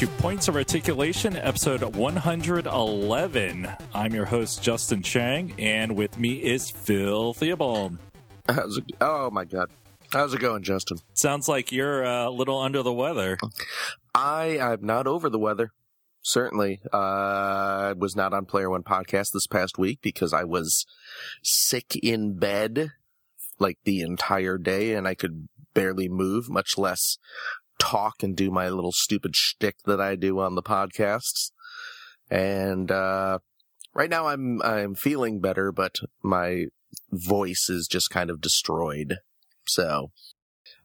to Points of Articulation, episode 111. I'm your host, Justin Chang, and with me is Phil Theobald. How's it, oh my god. How's it going, Justin? Sounds like you're uh, a little under the weather. I I'm not over the weather. Certainly. Uh, I was not on Player One podcast this past week because I was sick in bed like the entire day and I could barely move, much less talk and do my little stupid shtick that I do on the podcasts. And uh, right now I'm I'm feeling better, but my voice is just kind of destroyed. So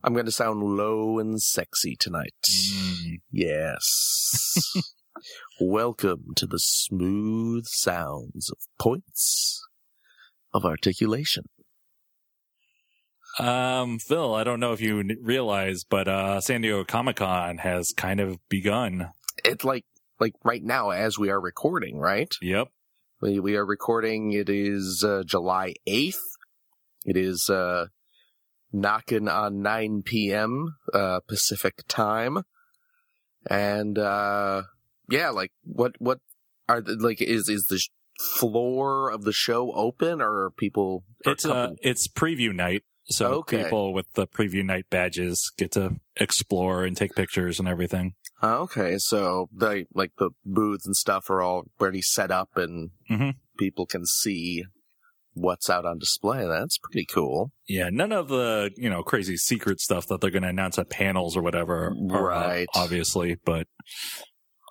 I'm going to sound low and sexy tonight. Mm. Yes. Welcome to the smooth sounds of points of articulation. Um, Phil, I don't know if you realize, but uh, San Diego Comic Con has kind of begun. It's like like right now as we are recording, right? Yep. We we are recording. It is uh, July eighth. It is uh, knocking on nine p.m. Uh, Pacific time, and uh, yeah, like what what are the, like is is the floor of the show open or are people? are It's uh, it's preview night, so Okay. people with the preview night badges get to explore and take pictures and everything. Okay, so the like the booths and stuff are all already set up, and Mhm. people can see what's out on display. That's pretty cool. Yeah, none of the you know crazy secret stuff that they're going to announce at panels or whatever, uh, Right. obviously, but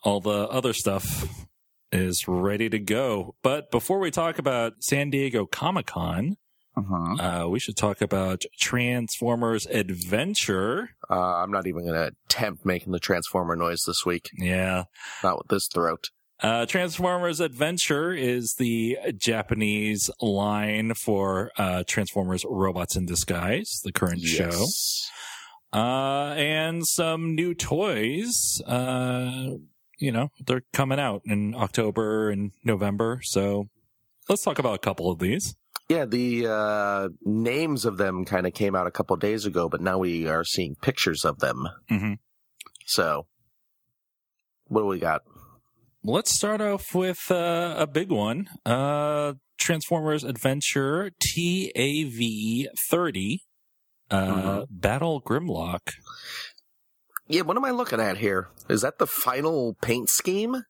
all the other stuff is ready to go. But before we talk about San Diego Comic Con, Uh-huh. uh, we should talk about Transformers Adventure. Uh, I'm not even going to attempt making the Transformer noise this week. Yeah, Not with this throat. Uh, Transformers Adventure is the Japanese line for uh, Transformers Robots in Disguise, the current show. Yes. Uh, and some new toys. Uh, you know, they're coming out in October and November. So let's talk about a couple of these. Yeah, the uh, names of them kind of came out a couple days ago, but now we are seeing pictures of them. Mhm. So, what do we got? Let's start off with uh, a big one. Uh, Transformers Adventure TAV 30. Uh, Mhm. Battle Grimlock. Yeah, what am I looking at here? Is that the final paint scheme?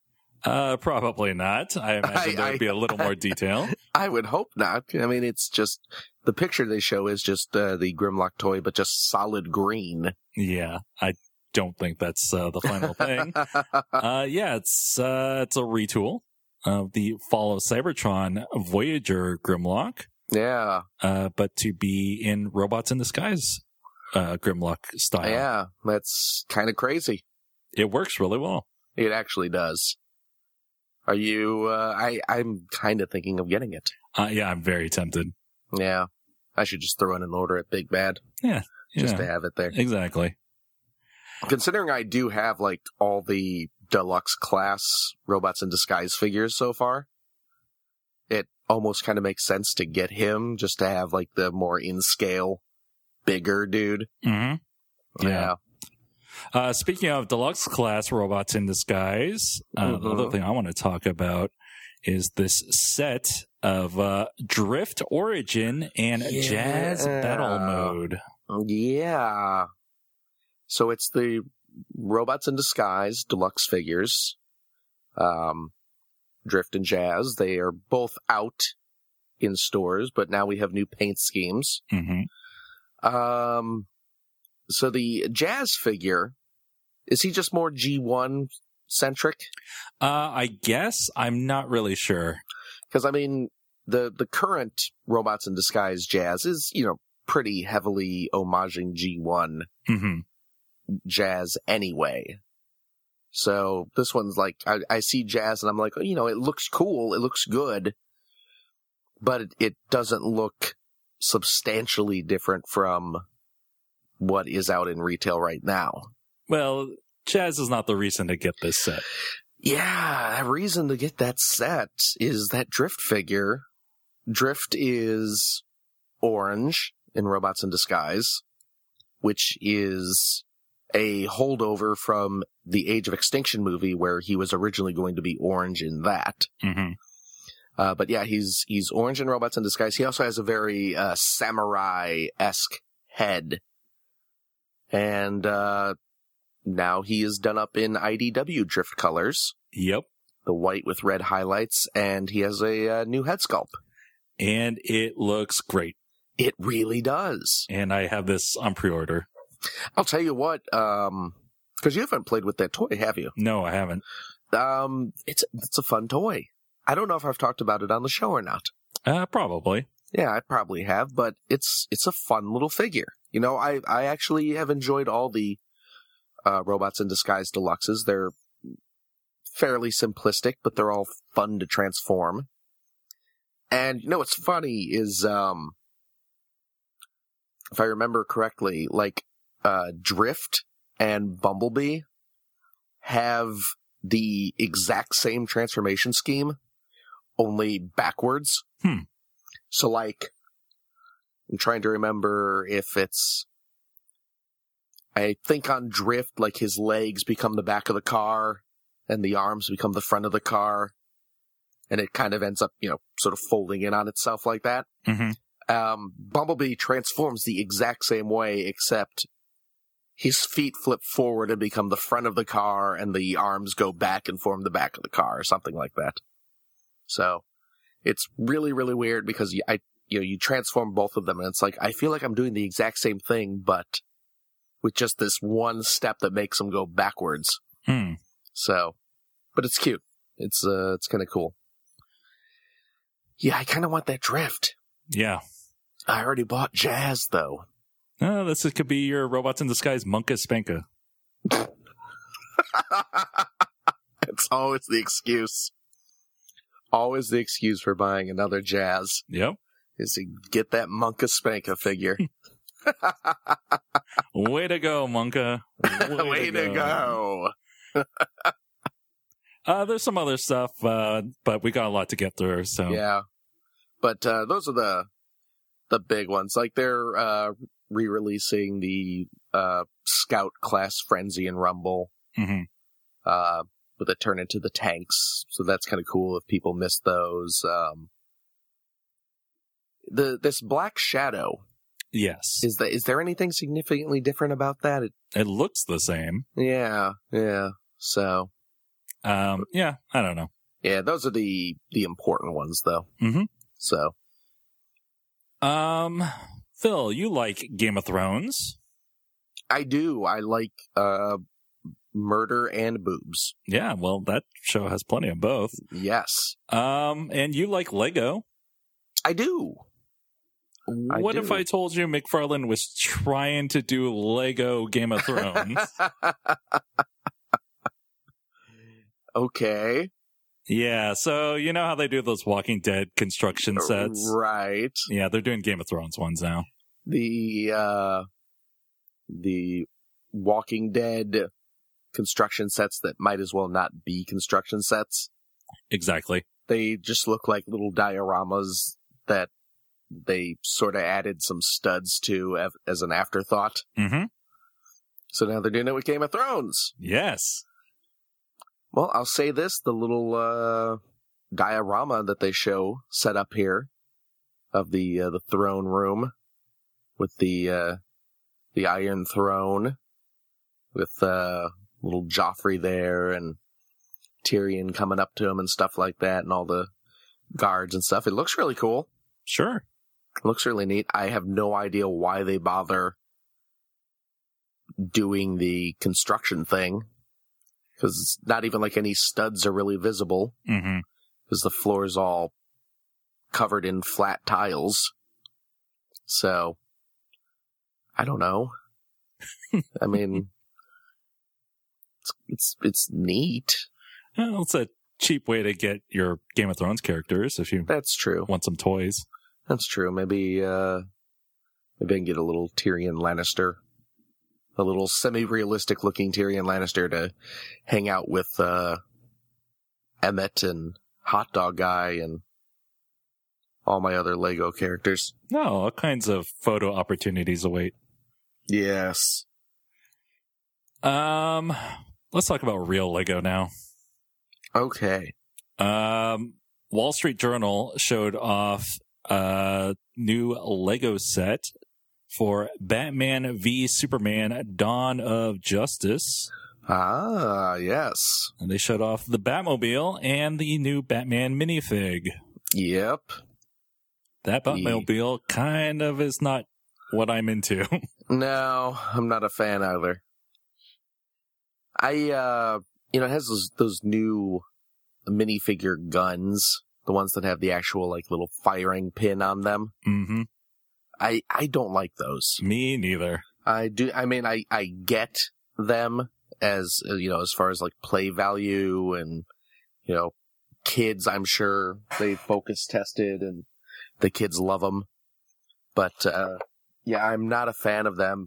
Uh, probably not. I imagine there'd be a little more detail. I would hope not. I mean, it's just the picture they show is just uh, the Grimlock toy, but just solid green. yeah, I don't think that's uh, the final thing. Uh, yeah, it's uh, it's a retool of the Fall of Cybertron Voyager Grimlock, yeah, uh, but to be in Robots in Disguise uh, Grimlock style. yeah, that's kind of crazy. It works really well. It actually does. Are you? Uh, I I'm kind of thinking of getting it. Uh, yeah, I'm very tempted. Yeah, I should just throw in an order at Big Bad Yeah, just Yeah, to have it there. exactly. Considering I do have like all the deluxe class robots in disguise figures so far, it almost kind of makes sense to get him just to have like the more in scale, bigger dude. hmm Yeah. Yeah. Uh, speaking of deluxe class robots in disguise, uh, the other thing I want to talk about is this set of uh, Drift Origin and Jazz Battle Mode. Yeah. So it's the robots in disguise deluxe figures. Um, Drift and Jazz. They are both out in stores, but now we have new paint schemes. hmm Um, so the Jazz figure, is he just more G1 centric? Uh, I guess I'm not really sure. Because I mean, the the current robots in disguise Jazz is you know pretty heavily homaging G1 hmm Jazz anyway. So this one's like I, I see Jazz and I'm like, oh, you know, it looks cool, it looks good, but it, it doesn't look substantially different from what is out in retail right now. Well, Jazz is not the reason to get this set. Yeah, a reason to get that set is that Drift figure. Drift is orange in Robots in Disguise, which is a holdover from the Age of Extinction movie where he was originally going to be orange in that. hmm Uh, but yeah, he's he's orange in Robots in Disguise. He also has a very uh, samurai esque head, and uh, now he is done up in IDW drift colors, Yep. the white with red highlights, and he has a uh, new head sculpt. And it looks great. It really does. And I have this on pre-order. I'll tell you what, um, because you haven't played with that toy, have you? No, I haven't. Um, it's it's a fun toy. I don't know if I've talked about it on the show or not. Uh, probably. Yeah, I probably have, but it's it's a fun little figure. You know, I I actually have enjoyed all the uh, robots in disguise deluxes. They're fairly simplistic, but they're all fun to transform. And you know what's funny is, um, if I remember correctly, like uh, Drift and Bumblebee have the exact same transformation scheme, only backwards. Hmm. So like, I'm trying to remember if it's, I think on Drift, like his legs become the back of the car and the arms become the front of the car. And it kind of ends up, you know, sort of folding in on itself like that. hmm Um, Bumblebee transforms the exact same way, except his feet flip forward and become the front of the car and the arms go back and form the back of the car or something like that. So it's really, really weird because I, you know, you transform both of them and it's like, I feel like I'm doing the exact same thing, but with just this one step that makes them go backwards. Hmm. So, but it's cute. It's, uh, it's kind of cool. Yeah, I kind of want that drift. Yeah. I already bought Jazz though. Uh, this could be your robots in disguise, Monka Spanka. it's always the excuse. Always the excuse for buying another Jazz Yep. Is to get that Monka Spanka figure. Way to go, Monka. Way, to go. Uh, there's some other stuff, uh, but we got a lot to get through. So Yeah. But uh, those are the the big ones. Like they're uh, re-releasing the uh, Scout class Frenzy and Rumble. Mhm. uh, but that turn into the tanks. So that's kind of cool if people miss those. Um, the this Black Shadow yes, is that is there anything significantly different about that? It, it looks the same. yeah, yeah. So Um, yeah, I don't know. yeah, those are the the important ones though. Mhm. So Um, Phil, you like Game of Thrones? I do. I like uh, murder and boobs. Yeah, well, that show has plenty of both. Yes, Um, and you like Lego. I do. I what do. if I told you McFarlane was trying to do Lego Game of Thrones? okay. yeah, so you know how they do those Walking Dead construction sets? Right. Yeah, they're doing Game of Thrones ones now. the uh the Walking Dead construction sets that might as well not be construction sets. Exactly. They just look like little dioramas that they sort of added some studs to as an afterthought. Mm-hmm. So now they're doing it with Game of Thrones. Yes. Well, I'll say this, the little uh diorama that they show set up here of the uh, the throne room with the uh the iron throne with uh little Joffrey there and Tyrion coming up to him and stuff like that and all the guards and stuff. It looks really cool. Sure. Looks really neat. I have no idea why they bother doing the construction thing because it's not even like any studs are really visible Mm-hmm. because the floor is all covered in flat tiles. So, I don't know. I mean, it's, it's it's neat. Well, it's a cheap way to get your Game of Thrones characters if you That's true. want some toys. That's true. Maybe uh maybe I can get a little Tyrion Lannister. A little semi-realistic looking Tyrion Lannister to hang out with uh Emmett and Hot Dog Guy and all my other Lego characters. No, all kinds of photo opportunities await. Yes. Um, let's talk about real Lego now. Okay. Um, Wall Street Journal showed off a new Lego set for Batman v Superman Dawn of Justice. Ah, yes. And they showed off the Batmobile and the new Batman minifig. Yep. That Batmobile kind of is not what I'm into. No, I'm not a fan either. I, uh, you know, it has those, those new minifigure guns, the ones that have the actual, like, little firing pin on them. hmm I, I don't like those. Me neither. I do, I mean, I, I get them as, uh, you know, as far as like play value and, you know, kids, I'm sure they focus tested and the kids love them. But, uh, yeah, I'm not a fan of them.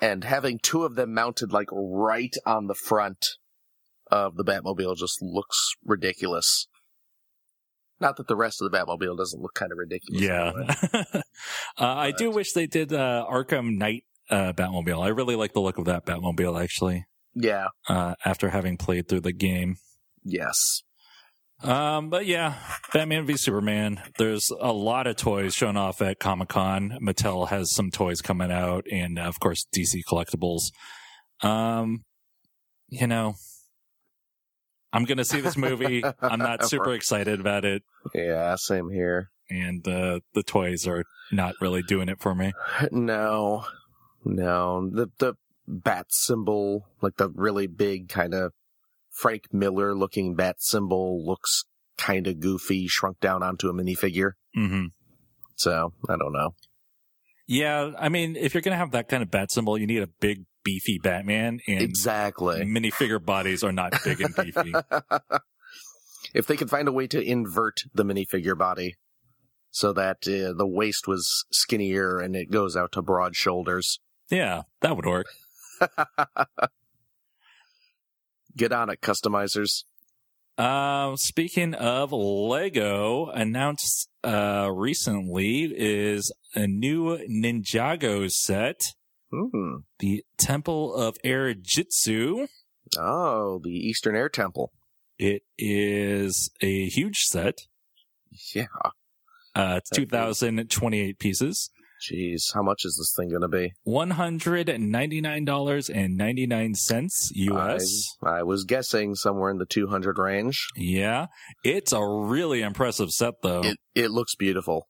And having two of them mounted like right on the front of the Batmobile just looks ridiculous. Not that the rest of the Batmobile doesn't look kind of ridiculous. Yeah. uh, I do wish they did uh, Arkham Knight uh, Batmobile. I really like the look of that Batmobile, actually, yeah. uh, after having played through the game. Yes. Um, but yeah, Batman v Superman. There's a lot of toys shown off at Comic Con. Mattel has some toys coming out, and uh, of course DC collectibles. Um, you know, I'm gonna see this movie. I'm not super excited about it, Yeah, same here. and uh, the toys are not really doing it for me. No, no. The the bat symbol, like the really big kind of Frank Miller looking bat symbol, looks kind of goofy, shrunk down onto a minifigure. hmm So I don't know. Yeah, I mean, if you're gonna have that kind of bat symbol, you need a big, beefy Batman, and Exactly. minifigure bodies are not big and beefy. if they could find a way to invert the minifigure body so that uh, the waist was skinnier and it goes out to broad shoulders, yeah, that would work. get on it, customizers. Um, speaking of Lego, announced uh recently is a new Ninjago set, Hmm. the Temple of Airjitzu. Oh, the Eastern Air Temple. It is a huge set. Yeah. Uh, is- 2,028 pieces. Jeez, how much is this thing going to be? $199.99 US. I, I was guessing somewhere in the 200 range. Yeah. It's a really impressive set though. It it looks beautiful.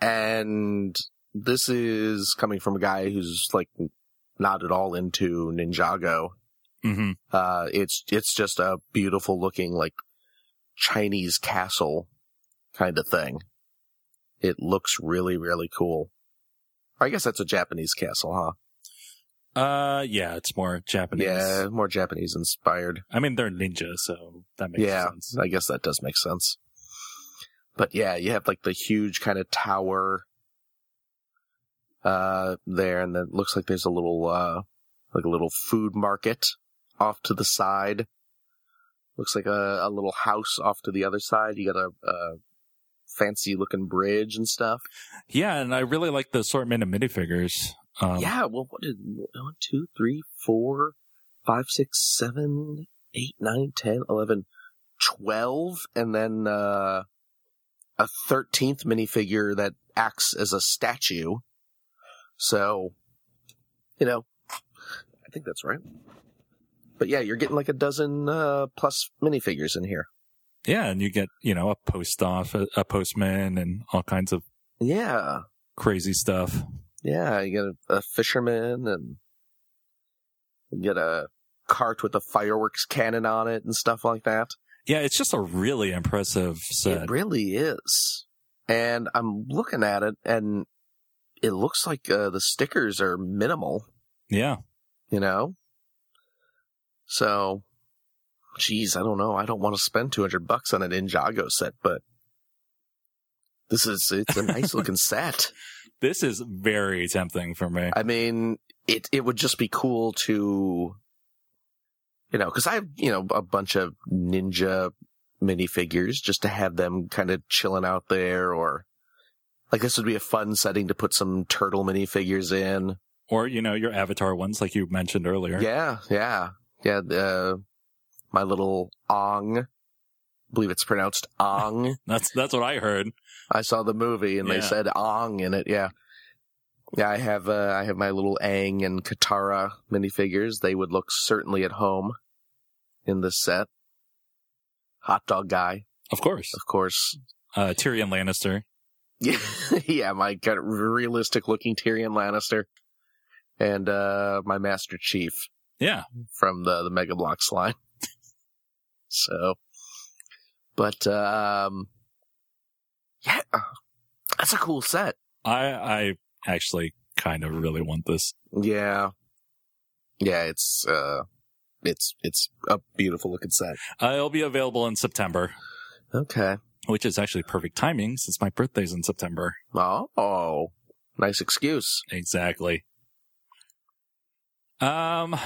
And this is coming from a guy who's like not at all into Ninjago. hmm Uh it's it's just a beautiful looking like Chinese castle kind of thing. It looks really really cool. I guess that's a Japanese castle, huh? Uh, yeah, it's more Japanese. Yeah, more Japanese inspired. I mean, they're ninja, so that makes yeah, sense. I guess that does make sense. But yeah, you have like the huge kind of tower uh there and then it looks like there's a little uh like a little food market off to the side. Looks like a, a little house off to the other side. You got a, a fancy looking bridge and stuff. Yeah, and I really like the assortment of minifigures. Um, yeah, well, what did one, two, three, four, five, six, seven, eight, nine, ten, eleven, twelve, and then uh, a thirteenth minifigure that acts as a statue. So, you know, I think that's right. But yeah, you're getting like a dozen uh, plus minifigures in here. yeah, and you get you know a post off, a, a postman, and all kinds of Yeah, crazy stuff. yeah. You get a, a fisherman and you get a cart with a fireworks cannon on it and stuff like that. Yeah, it's just a really impressive set. It really is. And I'm looking at it and it looks like uh, the stickers are minimal, yeah, you know? So, geez, I don't know. I don't want to spend 200 bucks on an Ninjago set, but this is, it's a nice looking set. this is very tempting for me. I mean, it, it would just be cool to, you know, cause I have, you know, a bunch of ninja minifigures just to have them kind of chilling out there or like this would be a fun setting to put some turtle minifigures in. or you know your Avatar ones, like you mentioned earlier. Yeah, yeah, yeah. Uh, my little Ong, I believe it's pronounced Ong. That's that's what I heard. I saw the movie and they said Ong in it. Yeah, yeah. I have uh, I have my little Aang and Katara minifigures. They would look certainly at home in this set. Hot dog guy, Of course, of course. uh, Tyrion Lannister. Yeah, yeah. My kind of realistic looking Tyrion Lannister, and uh, my Master Chief. Yeah, from the the Mega Bloks line. so, but um, yeah, that's a cool set. I I actually kind of really want this. Yeah, yeah, it's uh, it's it's a beautiful looking set. Uh, it'll be available in September, Okay. Which is actually perfect timing since my birthday's in September. Oh, nice excuse. Exactly. Um,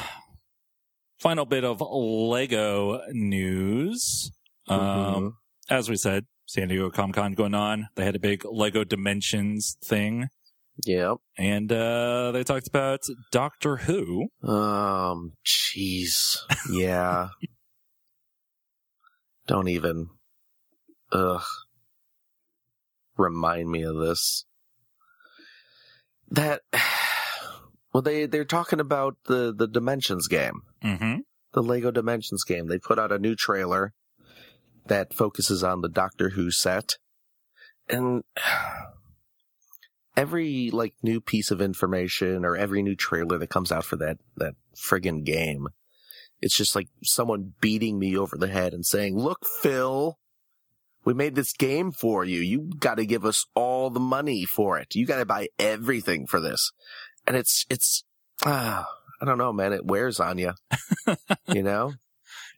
final bit of Lego news. Um, Mhm. as we said, San Diego Comic Con going on. They had a big Lego Dimensions thing, Yep. and uh, they talked about Doctor Who. Um. Jeez. Yeah. Don't even. Ugh. Remind me of this. That. Well, they they're talking about the the Dimensions game, Mm-hmm. the Lego Dimensions game. They put out a new trailer that focuses on the Doctor Who set, and every like new piece of information or every new trailer that comes out for that that friggin' game, it's just like someone beating me over the head and saying, "Look, Phil, we made this game for you. You got to give us all the money for it. You got to buy everything for this." And it's it's ah, I don't know, man. It wears on you, you know.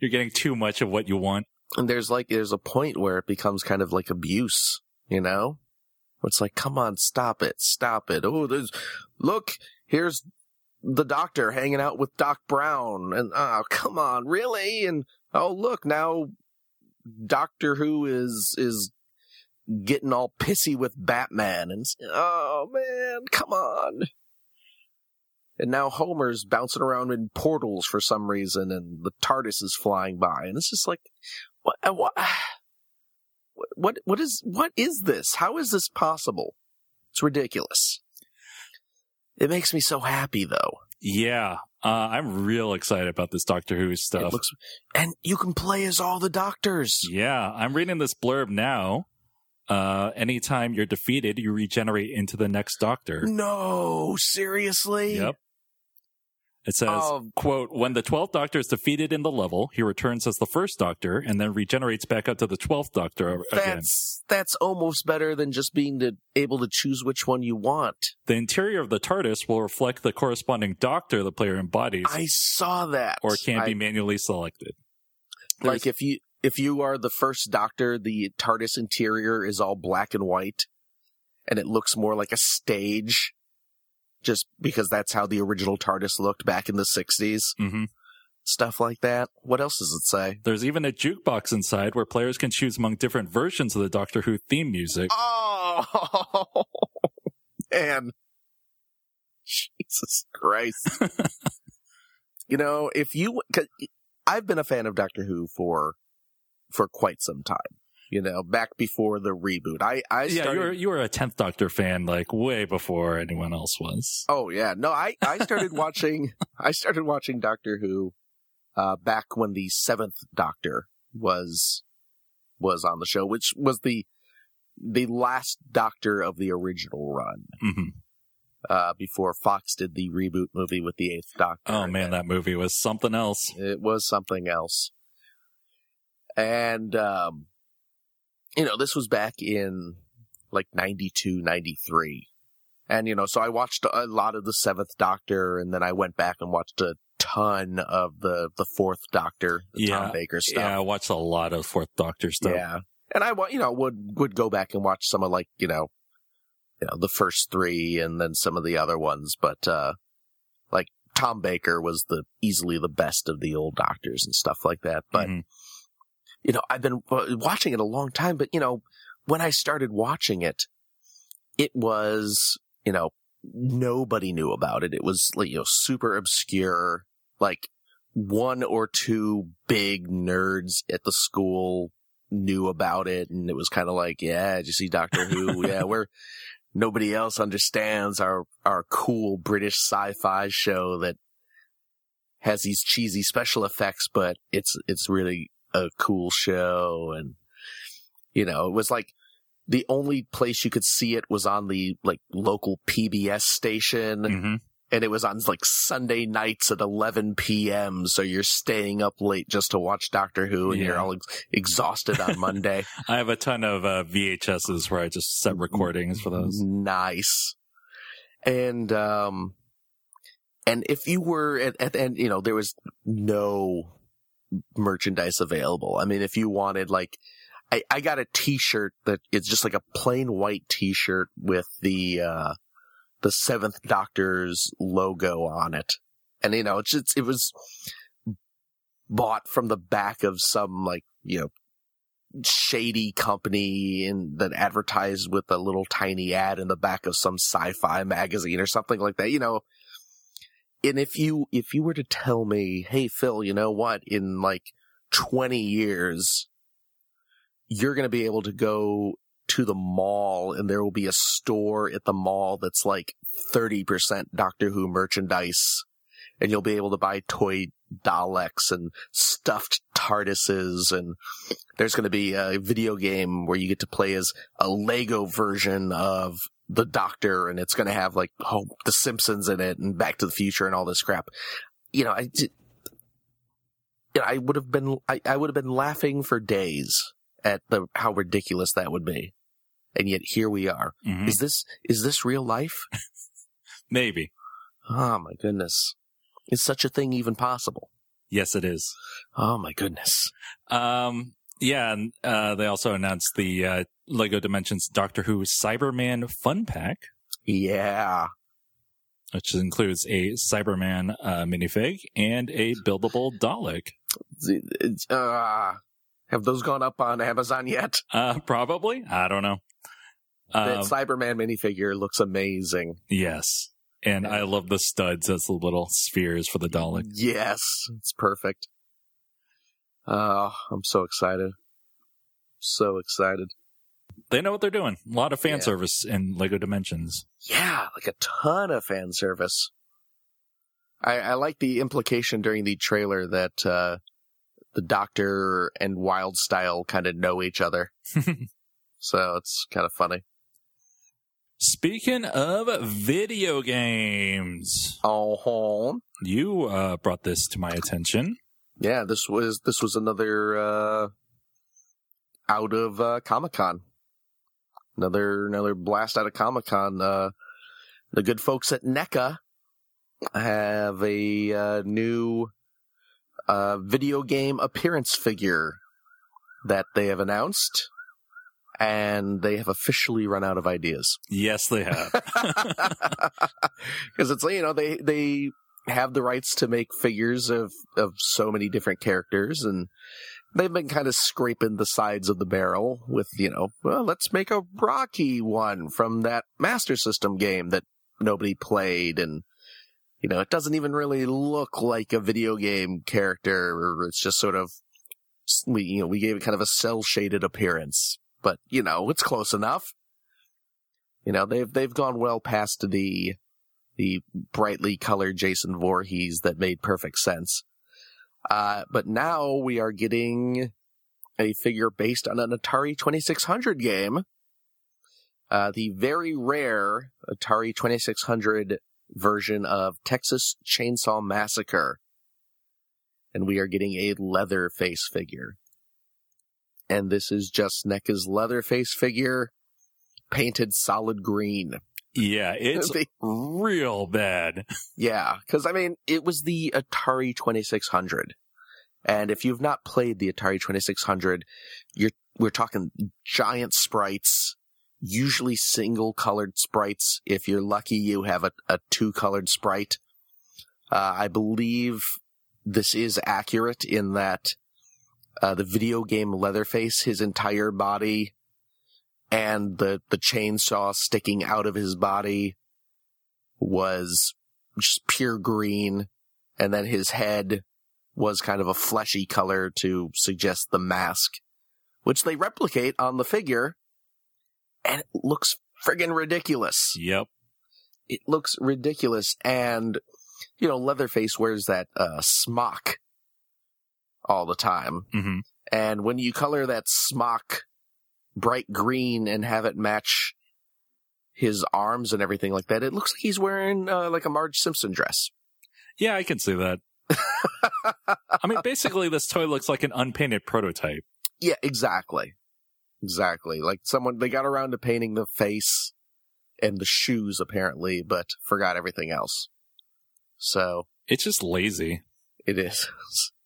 You're getting too much of what you want. And there's like there's a point where it becomes kind of like abuse, you know? Where it's like, come on, stop it, stop it. Oh, there's look, here's the doctor hanging out with Doc Brown, and oh, come on, really? And oh, look now, Doctor Who is is getting all pissy with Batman, and oh man, come on. And now Homer's bouncing around in portals for some reason, and the TARDIS is flying by, and it's just like, what, uh, what, what, what is, what is this? How is this possible? It's ridiculous. It makes me so happy, though. Yeah, uh, I'm real excited about this Doctor Who stuff. looks, and you can play as all the doctors. Yeah, I'm reading this blurb now. Uh, anytime you're defeated, you regenerate into the next Doctor. No, seriously? Yep. It says, Oh. quote, when the 12th Doctor is defeated in the level, he returns as the first Doctor and then regenerates back up to the 12th Doctor again. That's that's almost better than just being to, able to choose which one you want. The interior of the TARDIS will reflect the corresponding Doctor the player embodies I saw that. or can I- be manually selected. like if you if you are the first Doctor, the TARDIS interior is all black and white, and it looks more like a stage, just because that's how the original TARDIS looked back in the '60s. hmm Stuff like that. What else does it say? There's even a jukebox inside where players can choose among different versions of the Doctor Who theme music. Oh man, Jesus Christ! you know, if you, cause I've been a fan of Doctor Who for for quite some time. You know, back before the reboot. I I yeah, started. you were you were a tenth Doctor fan like way before anyone else was. Oh yeah, no, I I started watching I started watching Doctor Who uh back when the seventh Doctor was was on the show, which was the the last Doctor of the original run. hmm Uh before Fox did the reboot movie with the eighth Doctor. Oh man, that movie was something else. it was something else. And um you know, this was back in like 92, 93. And you know, so I watched a lot of the Seventh Doctor and then I went back and watched a ton of the the Fourth Doctor, the Yeah. Tom Baker stuff. Yeah, I watched a lot of Fourth Doctor stuff. Yeah. And I you know, would would go back and watch some of like, you know, you know, the first 3 and then some of the other ones, but uh like Tom Baker was the easily the best of the old doctors and stuff like that. But Mhm. You know, I've been uh, watching it a long time, but you know, when I started watching it, it was, you know, nobody knew about it. It was like, you know, super obscure. Like one or two big nerds at the school knew about it. And it was kind of like, yeah, did you see Doctor Who? yeah, we're, nobody else understands our, our cool British sci-fi show that has these cheesy special effects, but it's, it's really a cool show. And, you know, it was like, the only place you could see it was on the like local PBS station. hmm And it was on like Sunday nights at 11 p.m. So you're staying up late just to watch Doctor Who and Yeah. you're all ex- exhausted on Monday. I have a ton of uh, VHSs where I just set recordings for those. Nice. And, um, and if you were at, at, and you know, there was no merchandise available. I mean, if you wanted like, I, I got a t-shirt that it's just like a plain white t-shirt with the, uh, the seventh doctor's logo on it. And you know, it's just, it was bought from the back of some like, you know, shady company and that advertised with a little tiny ad in the back of some sci-fi magazine or something like that, you know. And if you, if you were to tell me, hey, Phil, you know what, in like 20 years, you're going to be able to go to the mall and there will be a store at the mall that's like 30% Doctor Who merchandise and you'll be able to buy toy Daleks and stuffed TARDISes and there's going to be a video game where you get to play as a Lego version of the Doctor, and it's going to have like oh, the Simpsons in it and Back to the Future and all this crap. You know, I, ju- you know, I would have been, I, I would have been laughing for days at the how ridiculous that would be, and yet here we are. Mhm. Is this is this real life? Maybe. Oh my goodness, is such a thing even possible? Yes, it is. Oh my goodness. Um, yeah, and uh, they also announced the uh, Lego Dimensions Doctor Who Cyberman Fun Pack, Yeah. which includes a Cyberman uh, minifig and a buildable Dalek. Uh, have those gone up on Amazon yet? Uh, probably. I don't know. that Um, Cyberman minifigure looks amazing. yes. And I love the studs as the little spheres for the Dalek. Yes, it's perfect. Oh, I'm so excited. So excited. They know what they're doing. A lot of fan Yeah. service in Lego Dimensions. Yeah, like a ton of fan service. I, I like the implication during the trailer that uh, the Doctor and Wildstyle kind of know each other. so it's kind of funny. Speaking of video games, Oh, you uh, brought this to my attention. Yeah. This was this was another uh, out of uh, Comic Con. Another another blast out of Comic Con. Uh, the good folks at NECA have a uh, new uh, video game appearance figure that they have announced, and they have officially run out of ideas. Yes, they have. because it's you know they they have the rights to make figures of of so many different characters and they've been kind of scraping the sides of the barrel with you know well let's make a rocky one from that master system game that nobody played and you know it doesn't even really look like a video game character it's just sort of we you know we gave it kind of a cell shaded appearance but you know it's close enough. You know they've they've gone well past the the brightly colored Jason Voorhees that made perfect sense. Uh, but now we are getting a figure based on an Atari 2600 game. Uh, the very rare Atari 2600 version of Texas Chainsaw Massacre. And we are getting a Leatherface figure. And this is just NECA's Leatherface figure painted solid green. Yeah, it's They- real bad. Yeah, because I mean, it was the Atari 2600, and if you've not played the Atari 2600, you're we're talking giant sprites, usually single colored sprites. If you're lucky, you have a, a two colored sprite. Uh, I believe this is accurate in that uh, the video game Leatherface, his entire body, and the the chainsaw sticking out of his body was just pure green, and then his head was kind of a fleshy color to suggest the mask, which they replicate on the figure, and it looks friggin' ridiculous. Yep. It looks ridiculous, and you know, Leatherface wears that uh, smock all the time, hmm and when you color that smock bright green and have it match his arms and everything like that, it looks like he's wearing uh, like a Marge Simpson dress. Yeah, I can see that. I mean, basically, this toy looks like an unpainted prototype. Yeah, exactly. Exactly. Like someone, they got around to painting the face and the shoes apparently, but forgot everything else. So It's just lazy. it is.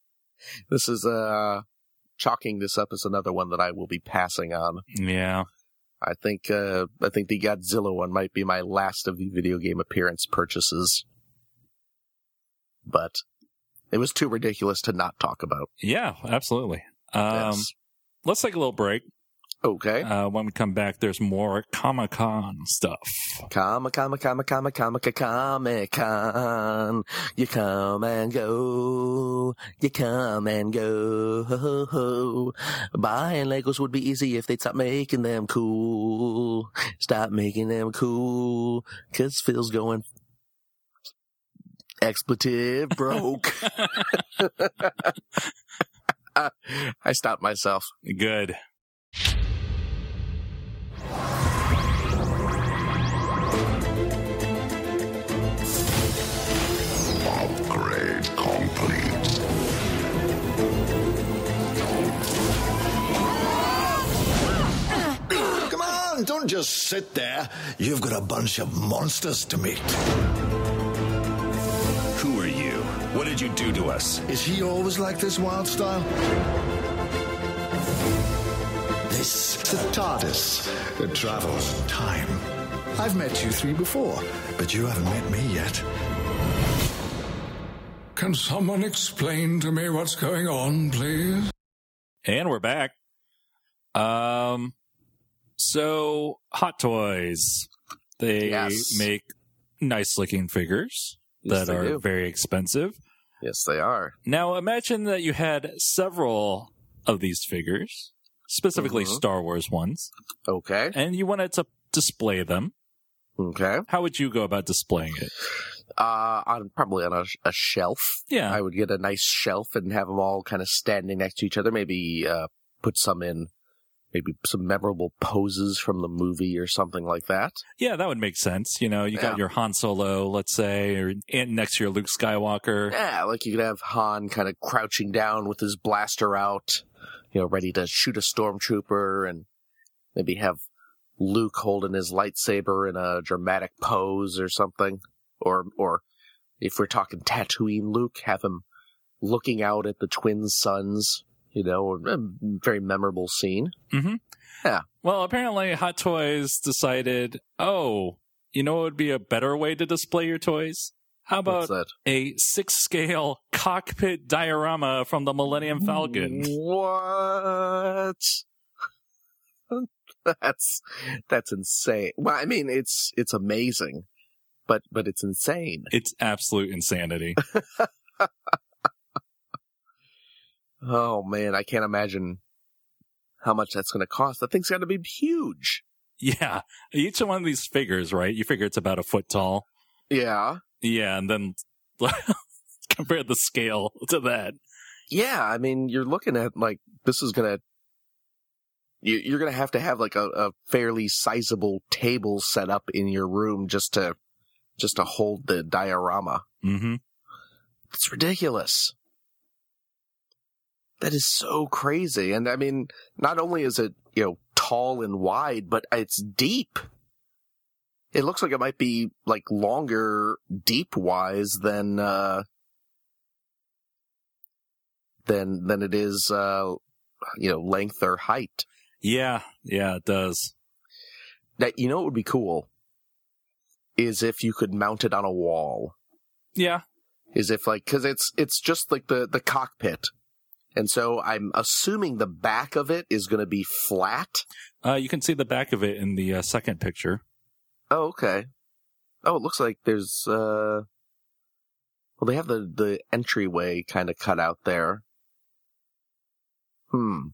this is, uh, chalking this up as another one that I will be passing on. Yeah. I think, uh, I think the Godzilla one might be my last of the video game appearance purchases. But it was too ridiculous to not talk about. Yeah, absolutely. Um, Yes. Let's take a little break. Okay. Uh, when we come back, there's more Comic Con stuff. Comic, comic, comic, comic, comic, comic con. You come and go. You come and go. Buying Legos would be easy if they'd stop making them cool. Stop making them cool. Cause Phil's going expletive broke. I stopped myself. Good. Come on, don't just sit there. You've got a bunch of monsters to meet. Who are you? What did you do to us? Is he always like this, Wildstyle? This is the TARDIS. It travels in time. I've met you three before, but you haven't met me yet. Can someone explain to me what's going on, please? And we're back. Um, so Hot Toys, they Yes. make nice looking figures Yes, that are do. very expensive. Yes, they are. Now imagine that you had several of these figures, specifically Mhm. Star Wars ones, Okay. and you wanted to display them. Okay. How would you go about displaying it? Uh, on probably on a, a shelf. Yeah. I would get a nice shelf and have them all kind of standing next to each other. Maybe uh, put some in, maybe some memorable poses from the movie or something like that. Yeah, that would make sense. You know, you got your Han Solo, let's say, or and next to your Luke Skywalker. Yeah, like you could have Han kind of crouching down with his blaster out, you know, ready to shoot a stormtrooper, and maybe have Luke holding his lightsaber in a dramatic pose or something. Or, or if we're talking Tatooine Luke, have him looking out at the twin suns, you know, a very memorable scene. Mm-hmm. Yeah. Well, apparently Hot Toys decided, oh, you know what would be a better way to display your toys? How about a six scale cockpit diorama from the Millennium Falcon? What? that's that's insane. Well, I mean, it's it's amazing, but but it's insane. It's absolute insanity. Oh man, I can't imagine how much that's going to cost. That thing's got to be huge. yeah. Each one of these figures, right? You figure it's about a foot tall. Yeah, Yeah. And then compare the scale to that. yeah. I mean, you're looking at like this is gonna. You, you're gonna have to have like a, a fairly sizable table set up in your room just to just to hold the diorama. Mm-hmm. It's ridiculous. That is so crazy. And I mean, not only is it, you know, tall and wide, but it's deep. It looks like it might be like longer deep wise than, uh, than, than it is, uh, you know, length or height. Yeah. Yeah, it does. That, you know, what would be cool is if you could mount it on a wall. Yeah. is if like because it's it's just like the the cockpit and so i'm assuming the back of it is going to be flat Uh, you can see the back of it in the uh, second picture. oh okay Oh, it looks like there's uh well they have the the entryway kind of cut out there. Hmm.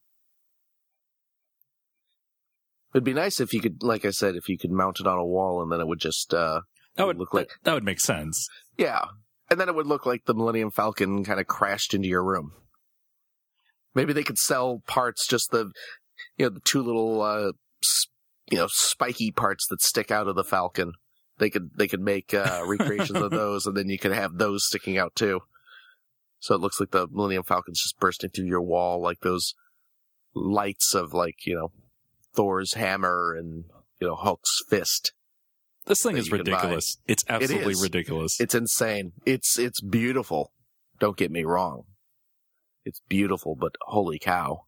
It'd be nice if you could like I said if you could mount it on a wall and then it would just uh That would look like that, that would make sense. yeah. And then it would look like the Millennium Falcon kind of crashed into your room. Maybe they could sell parts just the you know the two little uh you know spiky parts that stick out of the Falcon. They could they could make uh recreations of those and then you could have those sticking out too. So it looks like the Millennium Falcon's just bursting through your wall like those lights of like, you know, Thor's hammer and you know Hulk's fist. This thing is you can buy. ridiculous. It's absolutely is. ridiculous. It's insane. It's it's beautiful. Don't get me wrong. It's beautiful, but holy cow.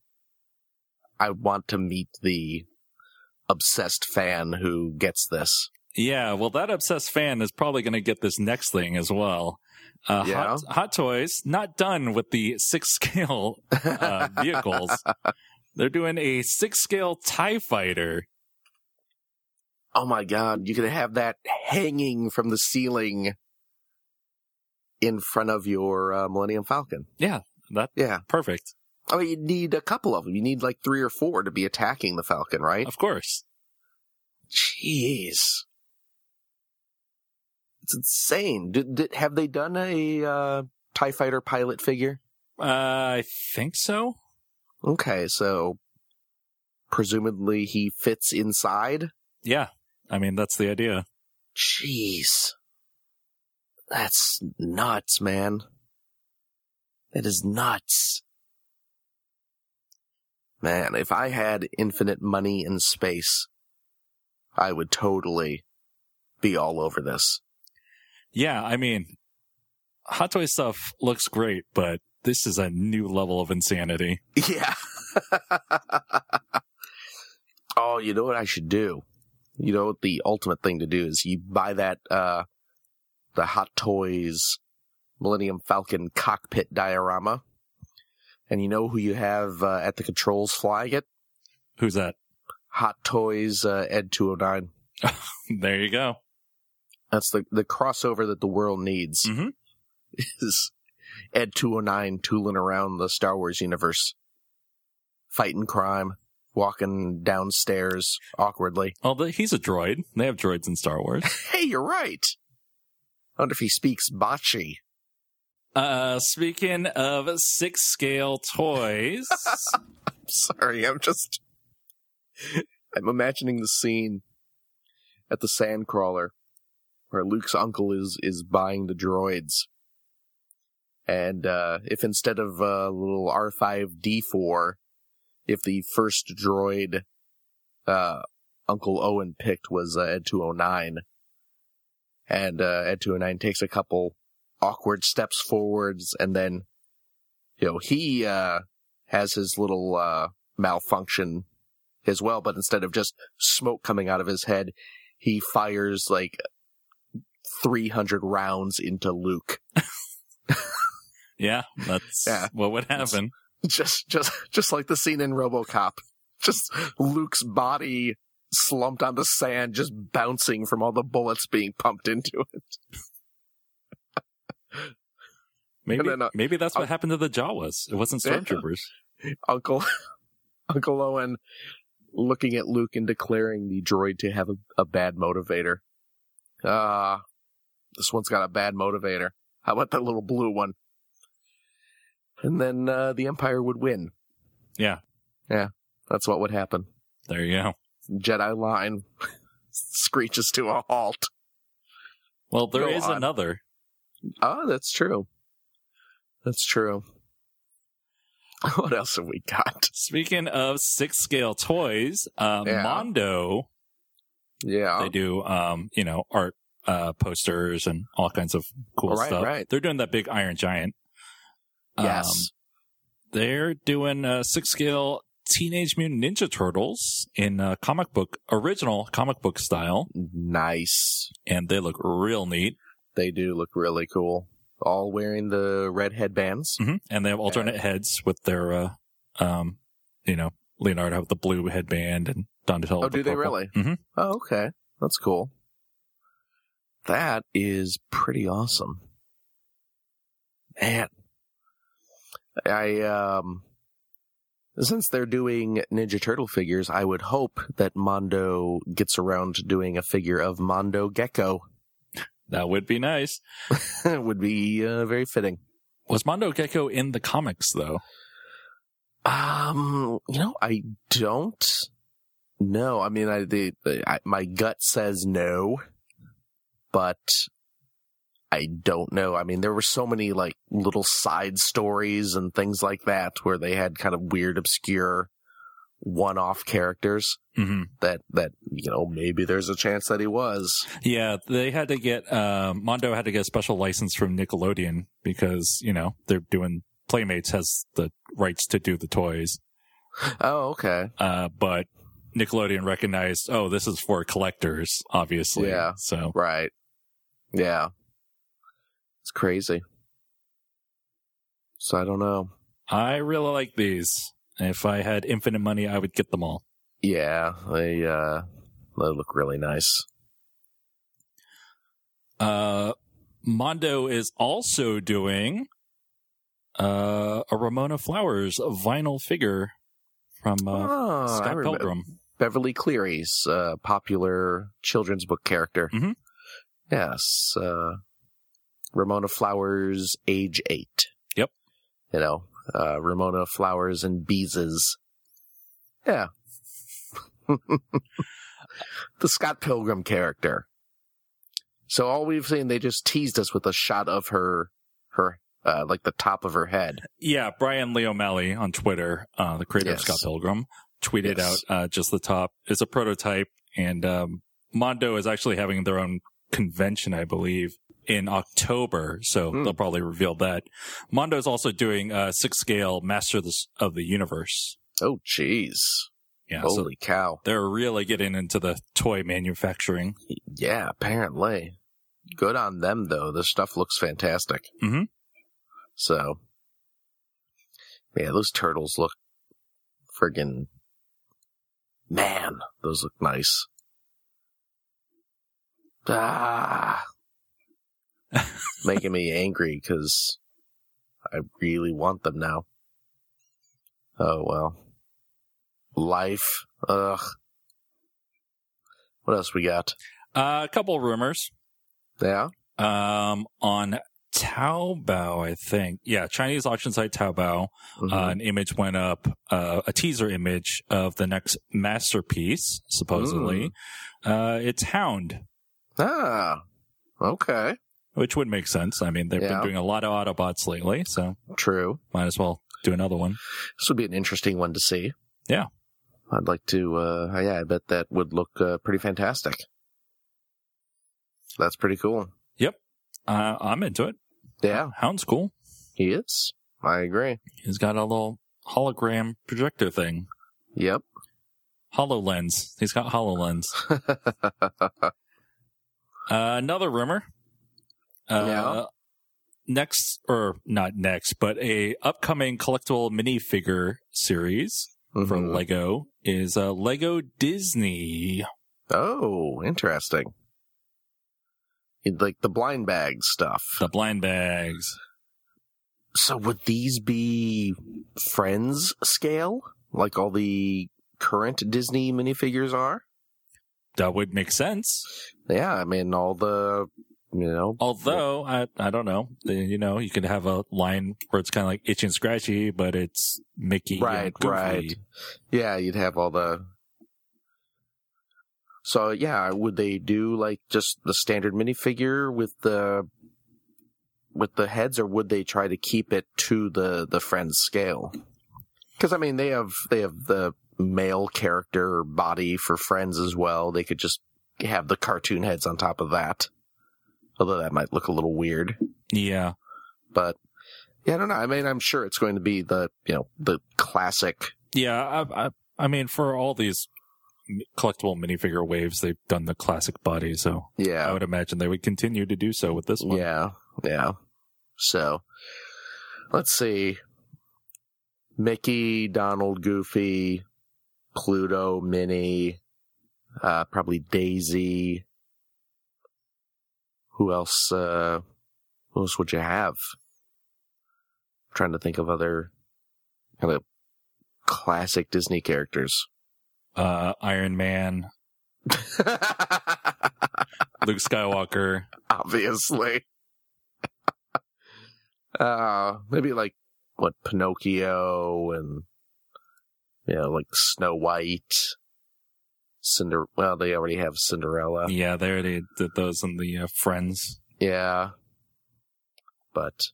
I want to meet the obsessed fan who gets this. Yeah, well, that obsessed fan is probably going to get this next thing as well. Uh, Yeah? Hot, Hot Toys not done with the six scale uh, vehicles. They're doing a six scale Tie Fighter. Oh my god, you could have that hanging from the ceiling in front of your uh, Millennium Falcon. Yeah, that Yeah. perfect. I mean, you need a couple of them. You need like three or four to be attacking the Falcon, right? Of course. Jeez. It's insane. Did, did have they done a uh, Tie Fighter pilot figure? Uh, I think so. Okay, so presumably he fits inside. Yeah, I mean that's the idea. Jeez, that's nuts, man. That is nuts. Man, if I had infinite money and space, I would totally be all over this. Yeah, I mean, Hot Toy stuff looks great, but this is a new level of insanity. Yeah. oh, you know what I should do? You know what the ultimate thing to do is you buy that uh the Hot Toys Millennium Falcon cockpit diorama. And you know who you have uh, at the controls flying it? Who's that? Hot Toys uh, Ed 209. There you go. That's the the crossover that the world needs. Mhm. Is Ed 209 tooling around the Star Wars universe, fighting crime, walking downstairs awkwardly. The, he's a droid. They have droids in Star Wars. Hey, you're right. I wonder if he speaks bocce. Uh, speaking of six scale toys, Sorry, I'm just. I'm imagining the scene at the Sandcrawler where Luke's uncle is is buying the droids, and uh, if instead of a little R5D4, if the first droid uh, Uncle Owen picked was uh, Ed 209, and uh, Ed 209 takes a couple awkward steps forwards, and then you know he uh, has his little uh, malfunction as well, but instead of just smoke coming out of his head, he fires like 300 rounds into Luke. yeah, that's Yeah. what would happen. Just, just, just like the scene in RoboCop. Just Luke's body slumped on the sand, just bouncing from all the bullets being pumped into it. Maybe, then, uh, maybe that's what I'll- happened to the Jawas. It wasn't stormtroopers. Uncle, Uncle Owen looking at Luke and declaring the droid to have a, a bad motivator. Ah, this one's got a bad motivator. How about that little blue one? And then uh, the Empire would win. Yeah. Yeah, that's what would happen. There you go. Jedi line screeches to a halt. Well, there Go is on. another. Oh, that's true. That's true. What else have we got? Speaking of six scale toys, uh, Yeah. Mondo, Yeah. they do, um, you know, art, uh, posters and all kinds of cool Right, stuff. right. They're doing that big Iron Giant. yes. Um, they're doing uh, six scale Teenage Mutant Ninja Turtles in uh, comic book, original comic book style, nice. and they look real neat. They do look really cool. All wearing the red headbands. hmm And they have alternate heads with their, uh, um, you know, Leonardo with the blue headband and Donatello. Oh, with the do they really? Mhm. Oh, okay. That's cool. that is pretty awesome. Man. I, um, since they're doing Ninja Turtle figures, I would hope that Mondo gets around to doing a figure of Mondo Gecko. That would be nice. it would be uh, very fitting. Was Mondo Gecko in the comics though? Um, you know, I don't know. I mean, I, the, I, my gut says no, but I don't know. I mean, there were so many like little side stories and things like that where they had kind of weird, obscure one-off characters hmm that, that, you know, maybe there's a chance that he was. Yeah, they had to get uh, Mondo had to get a special license from Nickelodeon because you know they're doing Playmates has the rights to do the toys, Oh, okay. uh, but Nickelodeon recognized, oh, this is for collectors, obviously. Yeah. So Right. Yeah. It's crazy. So I don't know. I really like these. If I had infinite money, I would get them all. Yeah, they uh they look really nice. Uh, Mondo is also doing uh, a Ramona Flowers vinyl figure from uh, oh, Scott. Pilgrim. Beverly Cleary's uh, popular children's book character. Mhm. Yes, uh, Ramona Flowers, age eight. Yep. You know, uh, Ramona Flowers and Beezus. Yeah. the Scott Pilgrim character. So all we've seen, they just teased us with a shot of her, her, uh, like the top of her head. Yeah, Brian Lee O'Malley on Twitter, uh, the creator Yes. of Scott Pilgrim, tweeted Yes. out uh, just the top. It's a prototype, and um, Mondo is actually having their own convention, I believe, in October. So Hmm. they'll probably reveal that. Mondo is also doing a six scale Master of the, S- of the Universe. Oh, jeez. Yeah, so Holy cow. they're really getting into the toy manufacturing. Yeah, apparently. Good on them, though. This stuff looks fantastic. Mhm. So, yeah, those turtles look friggin' man. Those look nice. Ah, making me angry because I really want them now. Oh well, life. Ugh. What else we got? Uh, a couple of rumors. Yeah. Um, on Taobao, I think. Yeah, Chinese auction site Taobao. Mhm. Uh, an image went up, uh, a teaser image of the next masterpiece, supposedly. Uh, it's Hound, Ah, okay. Which would make sense. I mean, they've Yeah. been doing a lot of Autobots lately, so True. might as well do another one. This would be an interesting one to see. Yeah. I'd like to, uh, yeah, I bet that would look uh, pretty fantastic. That's pretty cool. Yep, uh, I'm into it. Yeah, Hound's cool. he is. I agree. He's got a little hologram projector thing. Yep. HoloLens. He's got HoloLens. Uh, another rumor. Uh, Yeah. Next, or not next, but a upcoming collectible minifigure series for Mhm. Lego is uh, Lego Disney. Oh, interesting. Like the blind bag stuff. The blind bags. So would these be Friends scale? Like all the current Disney minifigures are? That would make sense. Yeah, I mean, all the, you know, Although I I don't know, you know, you could have a line where it's kind of like itchy and scratchy, but it's Mickey Right, right. Yeah, you'd have all the. So yeah, would they do like just the standard minifigure with the with the heads, or would they try to keep it to the the Friends scale? Because I mean, they have they have the male character body for Friends as well. They could just have the cartoon heads on top of that. Although that might look a little weird, Yeah, but yeah, I don't know. I mean, I'm sure it's going to be the you know the classic yeah. I, I I mean, for all these collectible minifigure waves, they've done the classic body, so yeah I would imagine they would continue to do so with this one. Yeah, yeah. So, let's see. Mickey, Donald, Goofy, Pluto, Minnie, uh, probably Daisy. Who else? Uh, who else would you have? trying to think of other kind of classic Disney characters. Uh, Iron Man, Luke Skywalker. Obviously. uh, maybe like what Pinocchio and you know, like Snow White, Cinder. Well, they already have Cinderella. Yeah, they already did those in the uh, Friends. Yeah. But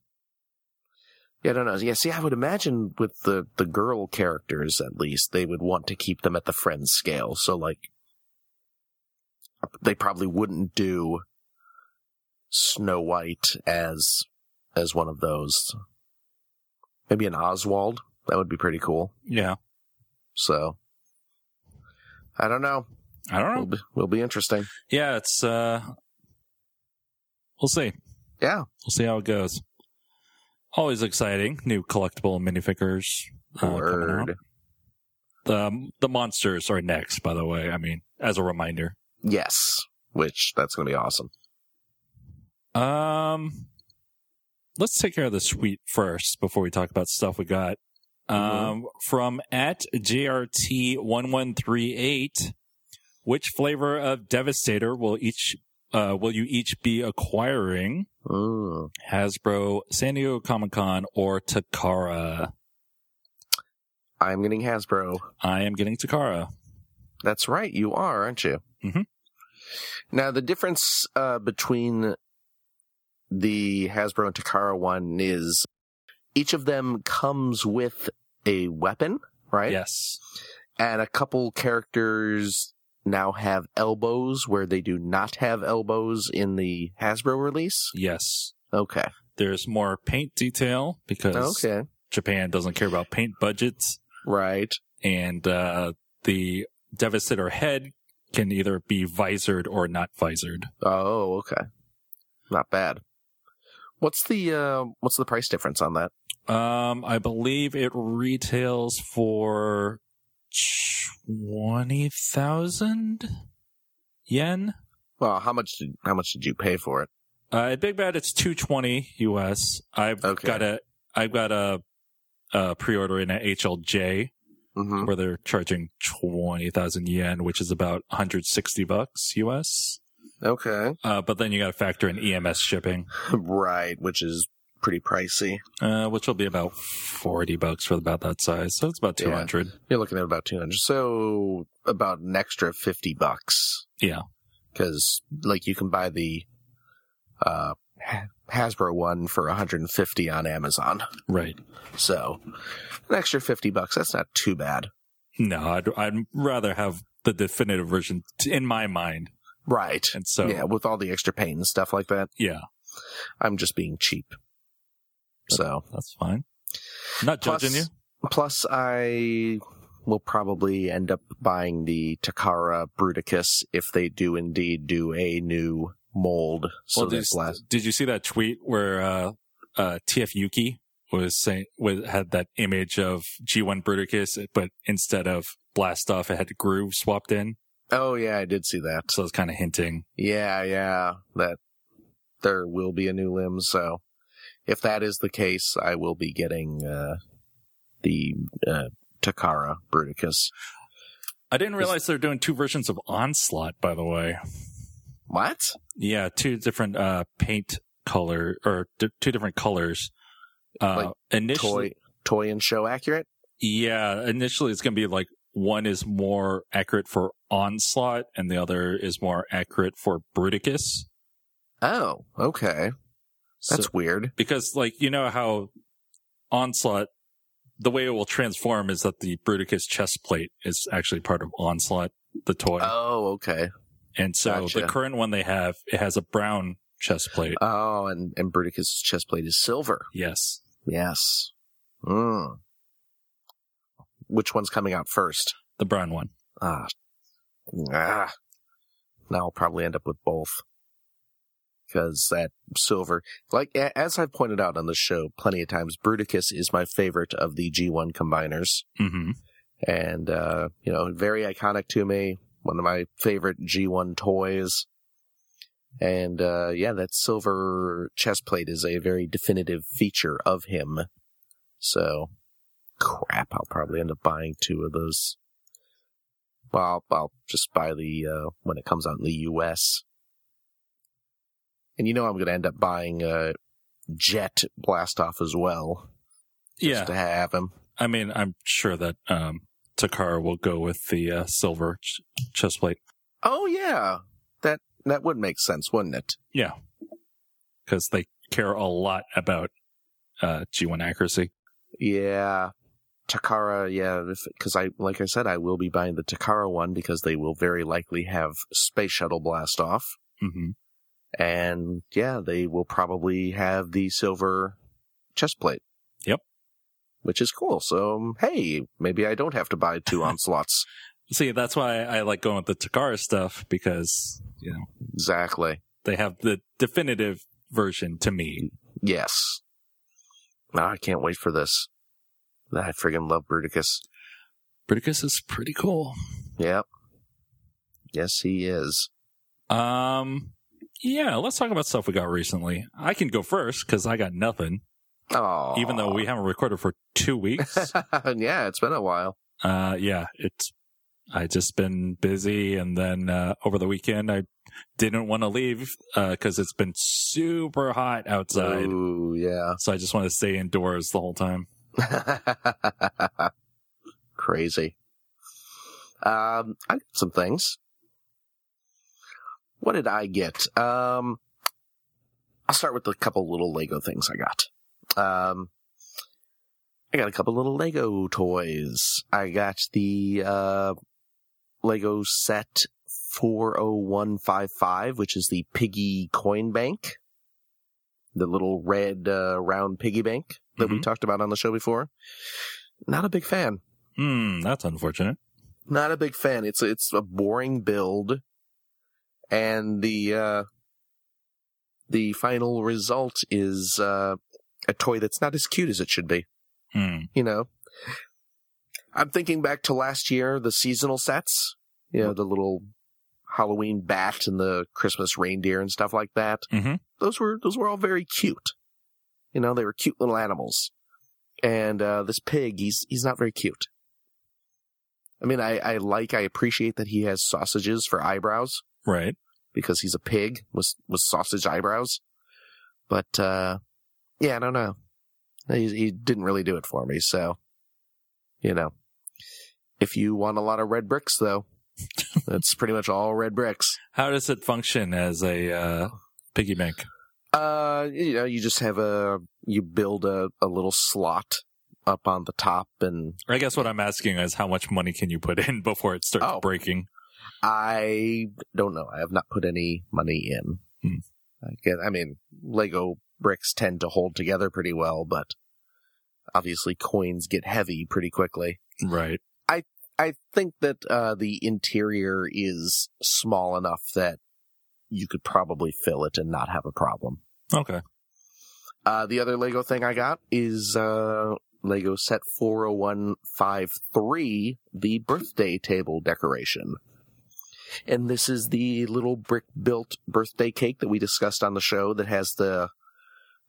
yeah, I don't know. Yeah, see, I would imagine with the the girl characters at least, they would want to keep them at the friends scale. So like they probably wouldn't do Snow White as as one of those. Maybe an Oswald. That would be pretty cool. Yeah, So I don't know. I don't know. Will be, will be interesting. Yeah, it's uh, we'll see. Yeah. We'll see how it goes. Always exciting. New collectible minifigures uh. Word. The the monsters are next, by the way. I mean, as a reminder. Yes. Which that's going to be awesome. Um, let's take care of the suite first before we talk about stuff we got. Um, from at JRT one one three eight, which flavor of Devastator will each uh will you each be acquiring? Mm. Hasbro, San Diego Comic Con, or Takara? I'm getting Hasbro. I am getting Takara. That's right. You are, aren't you? Mhm. Now, the difference uh, between the Hasbro and Takara one is each of them comes with a weapon, right? Yes. And a couple characters now have elbows where they do not have elbows in the Hasbro release. Yes. Okay. There's more paint detail because Okay. Japan doesn't care about paint budgets. Right. and uh, the Devastator head can either be visored or not visored. Oh, okay. Not bad. What's the uh, what's the price difference on that? Um, I believe it retails for twenty thousand yen. Well, how much did how much did you pay for it? Uh, at Big Bad, it's two twenty US. I've Okay. got a I've got a, a pre-order in at HLJ Mm-hmm. where they're charging twenty thousand yen, which is about one hundred sixty bucks US. Okay. Uh, but then you got to factor in EMS shipping. Right, which is pretty pricey. uh, which will be about 40 bucks for about that size. So it's about Yeah. 200. You're looking at about 200. So about an extra 50 bucks. Yeah. Cause like you can buy the, uh, Hasbro one for 150 on Amazon. Right. So an extra 50 bucks. That's not too bad. No, I'd, I'd rather have the definitive version in my mind. Right. And so, yeah, with all the extra paint and stuff like that. yeah, I'm just being cheap. So that's fine. Not plus, judging you. plus I will probably end up buying the Takara Bruticus if they do indeed do a new mold. So well, did, this last, did you see that tweet where, uh, uh, TF Yuki was saying, was, had that image of G1 Bruticus, but instead of blast off, it had groove swapped in. oh yeah, I did see that. So it's kind of hinting. Yeah, yeah, that there will be a new limb. So if that is the case, I will be getting, uh, the, uh, Takara Bruticus. I didn't realize they're doing two versions of Onslaught, by the way. What? Yeah, two different uh paint color or d- two different colors. Uh Like initially Toy, toy and show accurate? yeah, initially it's going to be like one is more accurate for Onslaught and the other is more accurate for Bruticus. Oh, okay. That's So- weird. because like you know how Onslaught the way it will transform is that the Bruticus chest plate is actually part of Onslaught the toy. Oh, okay. and so gotcha. the current one they have it has a brown chest plate. Oh, and, and Bruticus' chest plate is silver. yes. Yes. Mm. Which one's coming out first? The brown one. Ah. Ah. Now I'll probably end up with both. Because that silver, like, as I've pointed out on the show plenty of times, Bruticus is my favorite of the G1 combiners. Mhm. And, uh, you know, very iconic to me. One of my favorite G1 toys. And uh, yeah, that silver chest plate is a very definitive feature of him. So, crap, I'll probably end up buying two of those. Well, I'll, I'll just buy the uh, when it comes out in the U.S. And you know I'm going to end up buying uh, Jet Blastoff as well, Yeah. to have him. I mean, I'm sure that um, Takara will go with the uh, silver ch- chest plate. Oh yeah, that that would make sense, wouldn't it? Yeah. Because they care a lot about uh, G1 accuracy. Yeah. Takara, yeah, because I, like I said, I will be buying the Takara one because they will very likely have Space Shuttle Blast Off. hmm And yeah, they will probably have the silver chest plate. Yep. Which is cool. So, um, hey, maybe I don't have to buy two onslaughts. See, that's why I like going with the Takara stuff because, you know, exactly. they have the definitive version to me. Yes. Now I can't wait for this. I friggin' love Bruticus. Bruticus is pretty cool. Yep. Yes, he is. Um, yeah, let's talk about stuff we got recently. I can go first because I got nothing, Oh. even though we haven't recorded for two weeks. yeah, it's been a while. uh, yeah, it's, I just been busy. And then, uh, over the weekend, I didn't want to leave, uh, cause it's been super hot outside. Ooh, yeah. So I just want to stay indoors the whole time. Crazy. Um, I got some things. What did I get? Um, I'll start with a couple little Lego things I got. Um, I got a couple little Lego toys. I got the, uh, Lego set 40155, which is the piggy coin bank. The little red, uh, round piggy bank that we Mhm. talked about on the show before. Not a big fan. Hmm, that's unfortunate. Not a big fan. It's it's a boring build, and the uh, the final result is uh, a toy that's not as cute as it should be. Hmm. You know, I'm thinking back to last year, the seasonal sets. You know, the little Halloween bat and the Christmas reindeer and stuff like that. Mhm. Those were those were all very cute. You know, they were cute little animals. And uh, this pig, he's he's not very cute. I mean, I, I like, I appreciate that he has sausages for eyebrows Right. because he's a pig with with sausage eyebrows. But uh, yeah, I don't know. He, he didn't really do it for me. So, you know, if you want a lot of red bricks, though, that's pretty much all red bricks. How does it function as a uh, piggy bank? Uh, you know, you just have a you build a, a little slot up on the top, and I guess what I'm asking is how much money can you put in before it starts Oh. breaking? I don't know. I have not put any money in. Hmm. I, get, I mean, Lego bricks tend to hold together pretty well, but obviously coins get heavy pretty quickly. Right. I think that uh, the interior is small enough that you could probably fill it and not have a problem. Okay. Uh, the other Lego thing I got is uh, Lego set 40153, the birthday table decoration. And this is the little brick built birthday cake that we discussed on the show that has the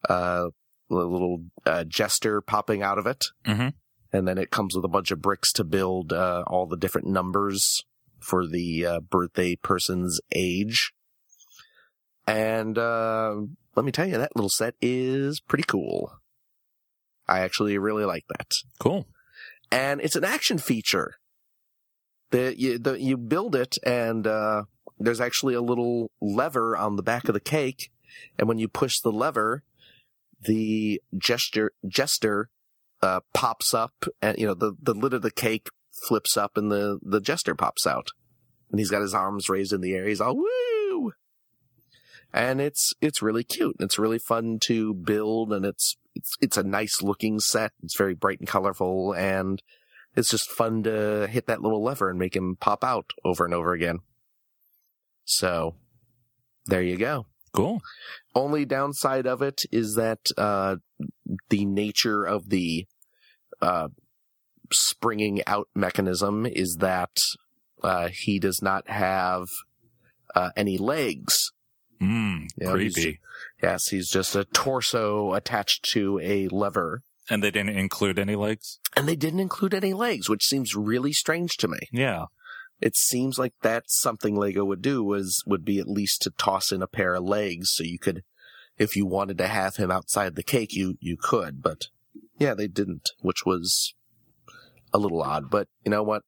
uh, little uh, jester popping out of it. Mhm. And then it comes with a bunch of bricks to build uh, all the different numbers for the uh, birthday person's age. And uh, let me tell you, that little set is pretty cool. I actually really like that. Cool. And it's an action feature. The, you, the, you build it and, uh, there's actually a little lever on the back of the cake. And when you push the lever, the gesture, jester, uh, pops up and, you know, the, the lid of the cake flips up and the, the jester pops out. And he's got his arms raised in the air. He's all, woo! and it's it's really cute. And it's really fun to build, and it's it's it's a nice looking set. It's very bright and colorful, and it's just fun to hit that little lever and make him pop out over and over again. So there you go. Cool. Only downside of it is that uh, the nature of the uh, springing out mechanism is that uh, he does not have uh, any legs Mm, You know, he's- creepy. yes, he's just a torso attached to a lever. And they didn't include any legs? And they didn't include any legs, which seems really strange to me. Yeah. It seems like that's something Lego would do was would be at least to toss in a pair of legs so you could if you wanted to have him outside the cake you you could, but yeah, they didn't, which was a little odd, but you know what?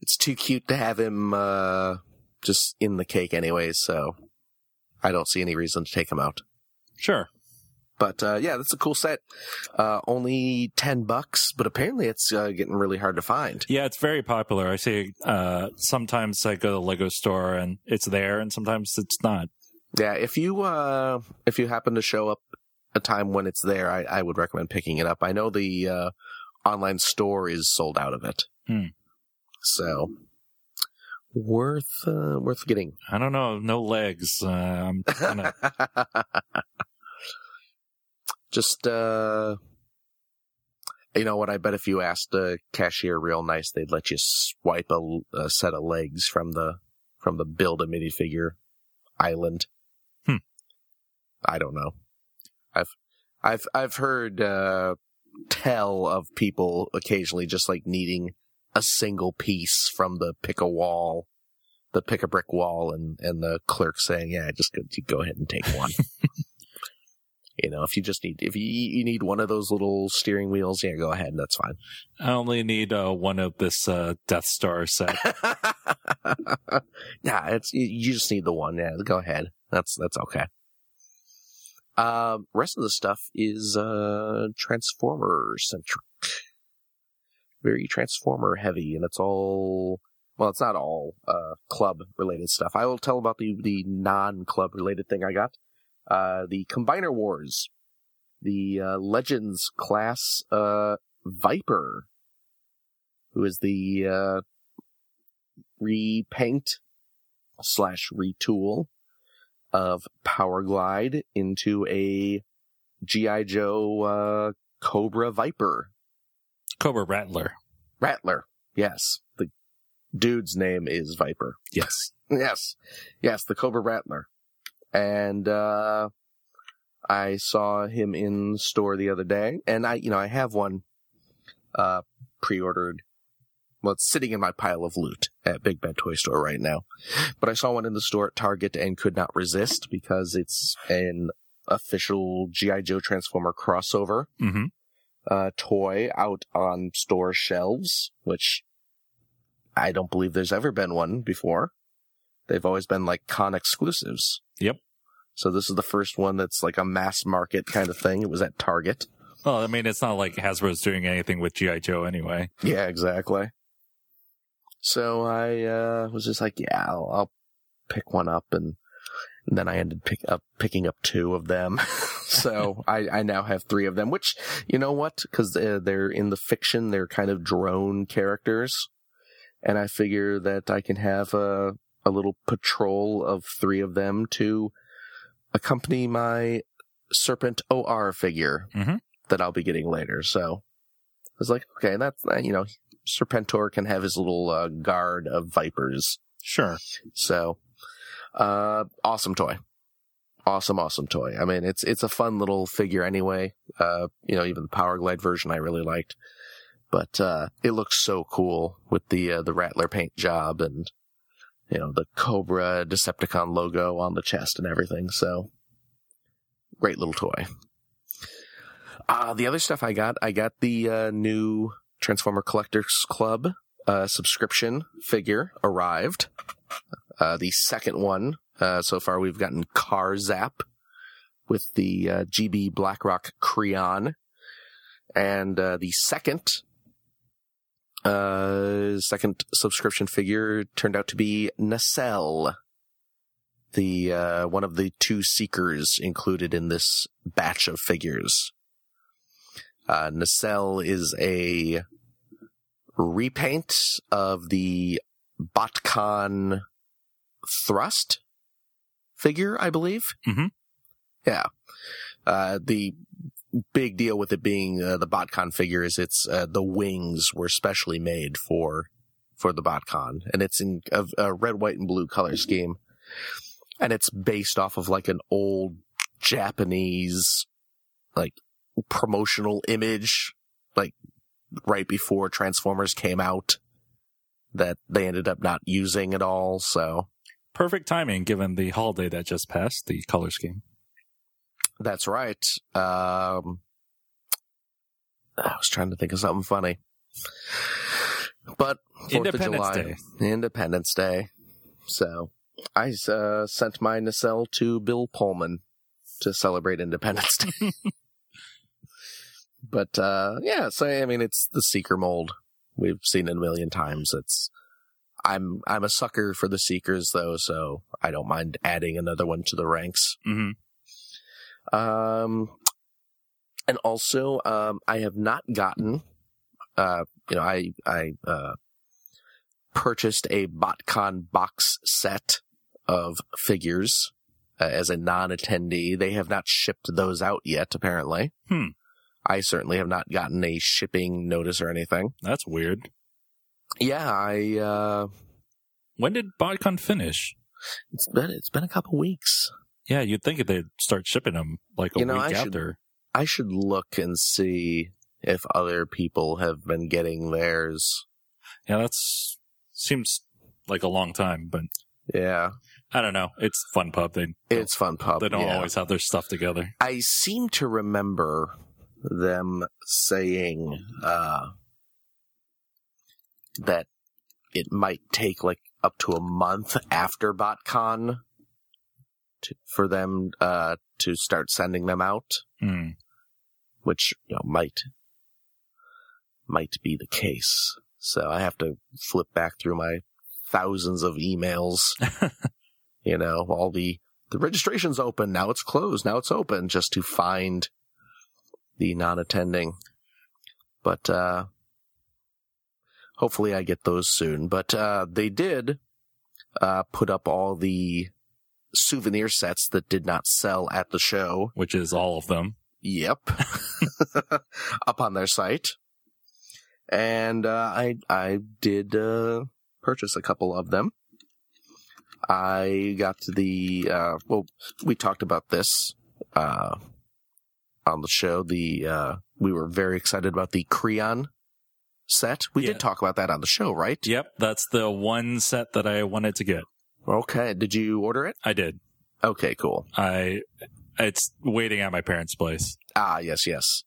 It's too cute to have him uh just in the cake anyway, so I don't see any reason to take him out. Sure. But uh, yeah, that's a cool set. Uh, only ten bucks, but apparently it's uh, getting really hard to find. Yeah, it's very popular. I see uh sometimes I go to the Lego store and it's there and sometimes it's not. Yeah, if you uh, if you happen to show up a time when it's there, I, I would recommend picking it up. I know the uh, online store is sold out of it, Hmm. so worth uh, worth getting. I don't know, no legs. Uh, I'm kind of Just uh, you know what? I bet if you asked a cashier real nice, they'd let you swipe a, a set of legs from the from the build a minifigure island. Hmm. I don't know. I've I've I've heard uh, tell of people occasionally just like needing a single piece from the pick a wall, the pick a brick wall, and and the clerk saying, "Yeah, just go, go ahead and take one." you know, if you just need if you you need one of those little steering wheels, yeah, go ahead, that's fine. I only need uh, one of this uh, Death Star set. yeah, it's you, just need the one. Yeah, go ahead. That's that's okay. Um, rest of the stuff is uh Transformer centric, very Transformer heavy, and it's all well, it's not all uh club related stuff. I will tell about the the non club related thing I got. Uh, the Combiner Wars, the uh, Legends class uh Viper, who is the uh repaint slash retool of Power Glide into a GI Joe uh, Cobra Viper Cobra Rattler. Rattler. Yes, the dude's name is Viper. Yes. Yes, yes, the Cobra Rattler, and uh, I saw him in store the other day, and I, you know, I have one uh, pre-ordered. Well, it's sitting in my pile of loot at Big Bad Toy Store right now, but I saw one in the store at Target and could not resist because it's an official GI Joe Transformer crossover hmm uh, toy out on store shelves, which I don't believe there's ever been one before. They've always been like con exclusives. Yep. So this is the first one that's like a mass market kind of thing. It was at Target. Well, I mean, it's not like Hasbro's doing anything with GI Joe anyway. Yeah, exactly. So I uh, was just like, yeah, I'll, I'll pick one up, and, and then I ended pick up picking up two of them. so I, I now have three of them. Which you know what? Because they're, they're in the fiction, they're kind of drone characters, and I figure that I can have a a little patrol of three of them to accompany my Serpent OR figure Mhm. that I'll be getting later. So I was like, okay, that's you know, Serpentor can have his little uh, guard of vipers. Sure. So, uh, awesome toy. Awesome, awesome toy. I mean, it's, it's a fun little figure anyway. Uh, you know, even the Power Glide version I really liked, but, uh, it looks so cool with the, uh, the Rattler paint job and, you know, the Cobra Decepticon logo on the chest and everything. So great little toy. Uh, the other stuff I got, I got the, uh, new Transformer Collectors Club, uh, subscription figure arrived. Uh, the second one, uh, so far we've gotten Car Zap with the, uh, GB BlackRock Kreon. And, uh, the second, uh, second subscription figure turned out to be Nacelle. The, uh, one of the two seekers included in this batch of figures. Uh, Nacelle is a repaint of the BotCon thrust figure, I believe. Mm-hmm. Yeah. Uh, the big deal with it being uh, the BotCon figure is it's uh, the wings were specially made for for the BotCon, and it's in a, a red, white, and blue color scheme. and it's based off of like an old Japanese like promotional image, like right before Transformers came out, that they ended up not using at all. So Perfect timing given the holiday that just passed, the color scheme. That's right. Um, I was trying to think of something funny, but Fourth of Independence July, Day. Independence Day. So I uh, sent my nacelle to Bill Pullman to celebrate Independence Day. but uh, yeah, so I mean, it's the Seeker mold. We've seen it a million times. It's I'm I'm a sucker for the Seekers though, so I don't mind adding another one to the ranks. hmm Um, and also, um, I have not gotten, uh, you know, I, I, uh, purchased a BotCon box set of figures uh, as a non-attendee. They have not shipped those out yet, apparently. Hmm. I certainly have not gotten a shipping notice or anything. That's weird. Yeah, I, uh, When did BotCon finish? it's been, it's been a couple weeks. Yeah, you'd think they'd start shipping them like a You know, week I should- after. I should look and see if other people have been getting theirs. Yeah, that's seems like a long time, but Yeah. I don't know. It's fun pub. They It's fun pub. they don't yeah. always have their stuff together. I seem to remember them saying uh, that it might take like up to a month after BotCon to, for them uh, to start sending them out, Hmm. which you know might might be the case. So I have to flip back through my thousands of emails. you know, all the the registration's open now. It's closed now. It's open just to find the non-attending. But uh hopefully I get those soon. But uh they did uh put up all the souvenir sets that did not sell at the show. Which is all of them. Yep. up on their site. And uh, I I did uh, purchase a couple of them. I got the uh, well, we talked about this uh, on the show. The uh, we were very excited about the Kreon set. We Yeah. did talk about that on the show, right? Yep, that's the one set that I wanted to get. Okay. Did you order it? I did. Okay, cool. I it's waiting at my parents' place. Ah, yes, yes.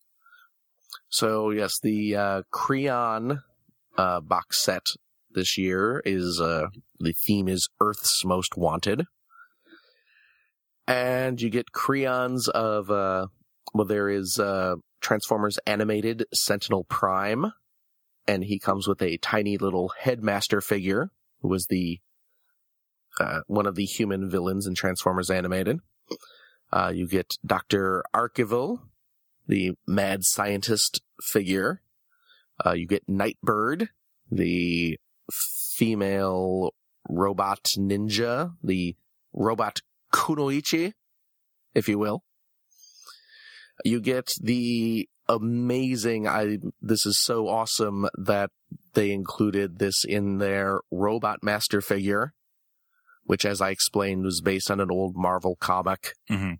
So yes, the uh, Kreon uh, box set this year is uh, the theme is Earth's Most Wanted, and you get Kreons of uh, well, there is uh, Transformers animated Sentinel Prime, and he comes with a tiny little Headmaster figure, who was the uh, one of the human villains in Transformers animated. Uh, you get Doctor Archeville, the mad scientist figure. Uh, you get Nightbird, the female robot ninja, the robot Kunoichi, if you will. You get the amazing, I, this is so awesome that they included this in their Robot Master figure, which as I explained was based on an old Marvel comic hmm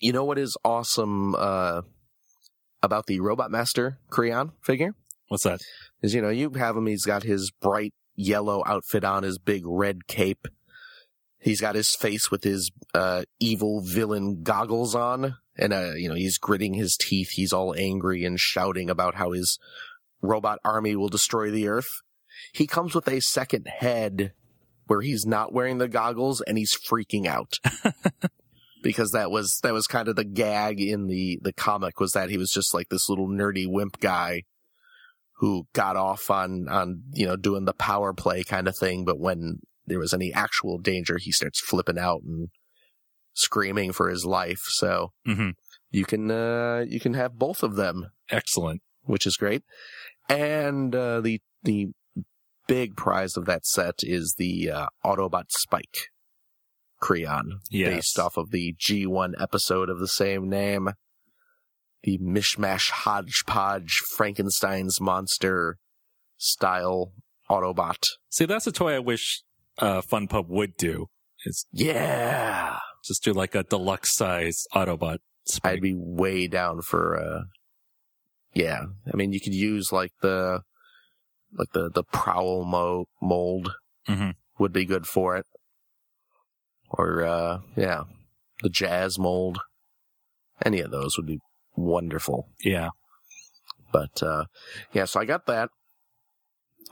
you know what is awesome uh, about the Robot Master Kreon figure What's that? is you know you have him. He's got his bright yellow outfit on, his big red cape. He's got his face with his uh, evil villain goggles on, and uh, you know he's gritting his teeth. He's all angry and shouting about how his robot army will destroy the Earth. He comes with a second head where he's not wearing the goggles and he's freaking out. because that was that was kind of the gag in the the comic was that he was just like this little nerdy wimp guy who got off on on you know doing the power play kind of thing. But when there was any actual danger he starts flipping out and screaming for his life. So hmm you can uh you can have both of them. Excellent. which is great. And uh the the big prize of that set is the uh, autobot spike Kreon Yes. based off of the G1 episode of the same name. The mishmash hodgepodge Frankenstein's monster style Autobot. See, that's a toy I wish uh, Fun Pub would do. It's Yeah. just do like a deluxe size Autobot. Spike. I'd be way down for uh yeah. I mean you could use like the like the the prowl mo- mold Mhm. would be good for it. Or uh yeah, the jazz mold. Any of those would be wonderful. yeah. But uh yeah, so I got that.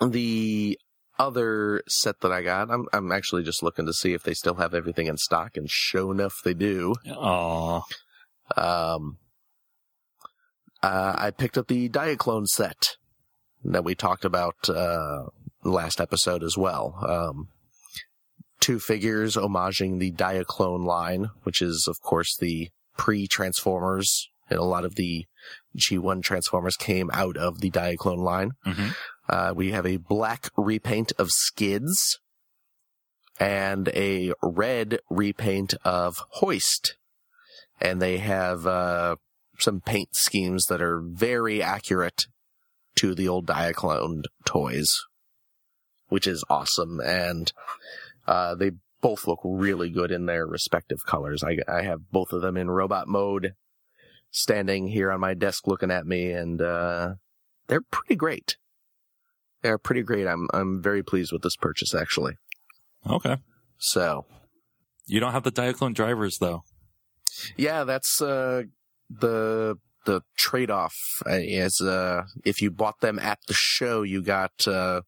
The other set that I got, I'm I'm actually just looking to see if they still have everything in stock and sure enough they do. Aw. Um, uh, I picked up the Diaclone set that we talked about uh, last episode as well. Um, two figures homaging the Diaclone line, which is, of course, the pre-Transformers. And a lot of the G1 Transformers came out of the Diaclone line. Mhm. Uh, we have a black repaint of Skids and a red repaint of Hoist and they have uh, some paint schemes that are very accurate to the old Diaclone toys, which is awesome. And uh, they both look really good in their respective colors. I, I have both of them in robot mode, standing here on my desk looking at me, and uh, they're pretty great. They're pretty great. I'm I'm very pleased with this purchase actually. Okay. So You don't have the Diaclone drivers though. Yeah, that's uh, the the trade off. Is uh, if you bought them at the show, you got uh,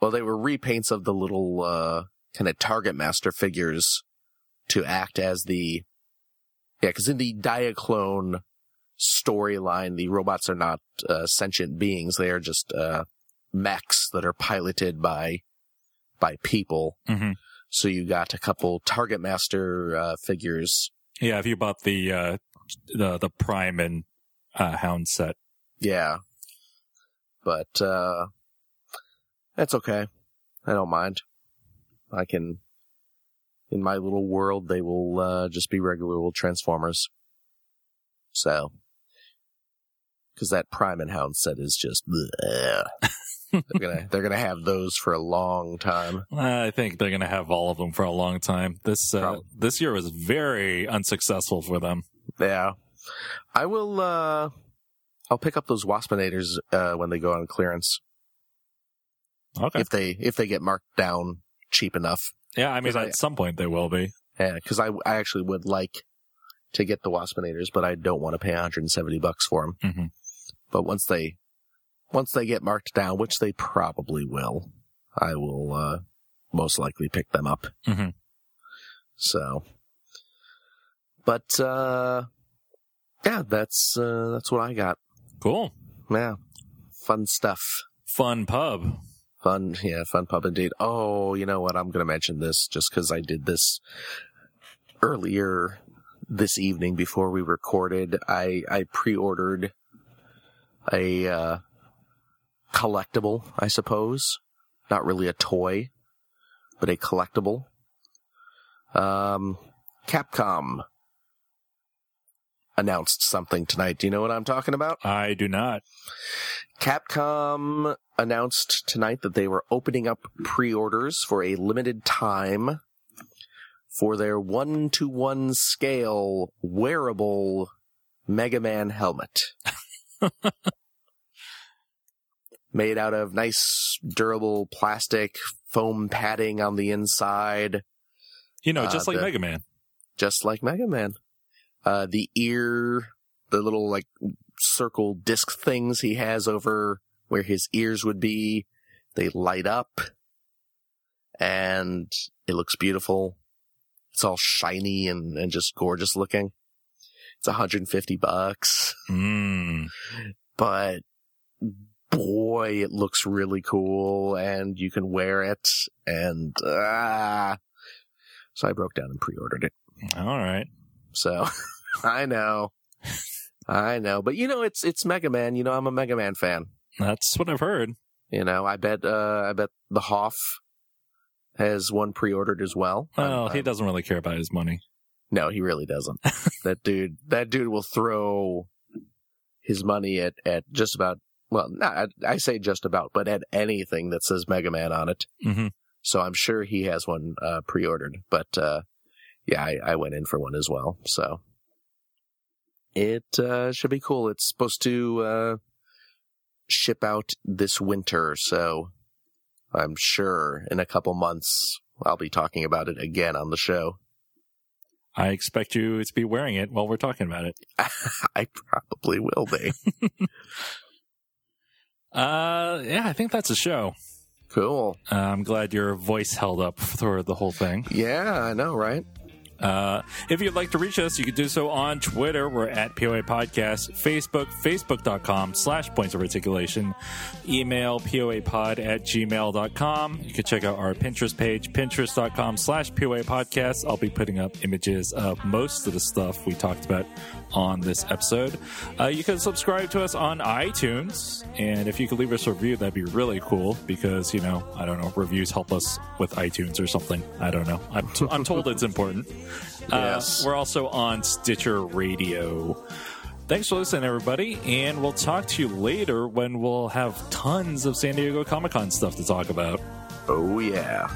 well, they were repaints of the little uh, kind of Target Master figures to act as the yeah, because in the Diaclone storyline, the robots are not uh, sentient beings; they are just uh, mechs that are piloted by by people. Mhm. So you got a couple Target Master uh, figures Yeah, if you bought the uh the the Prime and uh Hound set. Yeah. But, uh, that's okay. I don't mind. I can, in my little world, they will, uh, just be regular old Transformers. So. Cause that Prime and Hound set is just, they're gonna, they're gonna have those for a long time. I think they're going to have all of them for a long time. This uh, this year was very unsuccessful for them. Yeah. I will, uh, I'll pick up those Waspinators, uh, when they go on clearance. Okay. If they, if they get marked down cheap enough. yeah, I mean 'cause I- at some point they will be. Yeah, because I, I actually would like to get the Waspinators, but I don't want to pay 170 bucks for them. Mhm. But once they, once they get marked down, which they probably will, I will, uh, most likely pick them up. Mhm. So, but, uh, yeah, that's, uh, that's what I got. Cool. Yeah. Fun stuff. Fun pub. Fun, yeah, fun pub indeed. Oh, you know what? I'm going to mention this just because I did this earlier this evening before we recorded. I I pre-ordered a uh, collectible, I suppose. Not really a toy, but a collectible. Um, Capcom announced something tonight. Do you know what I'm talking about? I do not. Capcom announced tonight that they were opening up pre-orders for a limited time for their one-to-one scale wearable Mega Man helmet. Made out of nice, durable plastic, foam padding on the inside, You know, Uh, just like the- Mega Man. just like Mega Man. Uh, the ear, the little like circle disc things he has over where his ears would be, they light up and it looks beautiful. It's all shiny and, and just gorgeous looking. It's 150 bucks, Mm. but boy, it looks really cool and you can wear it and, ah. So I broke down and pre-ordered it. All right. So I know. I know. But you know it's it's Mega Man, you know, I'm a Mega Man fan. That's what I've heard. You know, I bet uh I bet the Hoff has one pre ordered as well. Oh, I'm- he doesn't really care about his money. No, he really doesn't. that dude that dude will throw his money at, at just about well, not I say just about, but at anything that says Mega Man on it. hmm So I'm sure he has one uh, pre-ordered. But uh, yeah, I, I went in for one as well. So it uh, should be cool. It's supposed to uh, ship out this winter, so I'm sure in a couple months I'll be talking about it again on the show. I expect you to be wearing it while we're talking about it. I probably will be. Uh, yeah, I think that's a show. cool. Uh, I'm glad your voice held up for the whole thing. Yeah, I know, right? Uh, if you'd like to reach us, you can do so on Twitter. We're at POA Podcast. Facebook, facebook.com slash points of articulation. Email poapod at gmail.com. You can check out our Pinterest page, pinterest.com slash POA Podcast. I'll be putting up images of most of the stuff we talked about on this episode. Uh, you can subscribe to us on iTunes. And if you could leave us a review, that'd be really cool because, you know, I don't know, reviews help us with iTunes or something. I don't know. I'm, t- I'm told it's important. Yes. Uh, we're also on Stitcher Radio. Thanks for listening, everybody, and we'll talk to you later when we'll have tons of San Diego Comic Con stuff to talk about. Oh, yeah.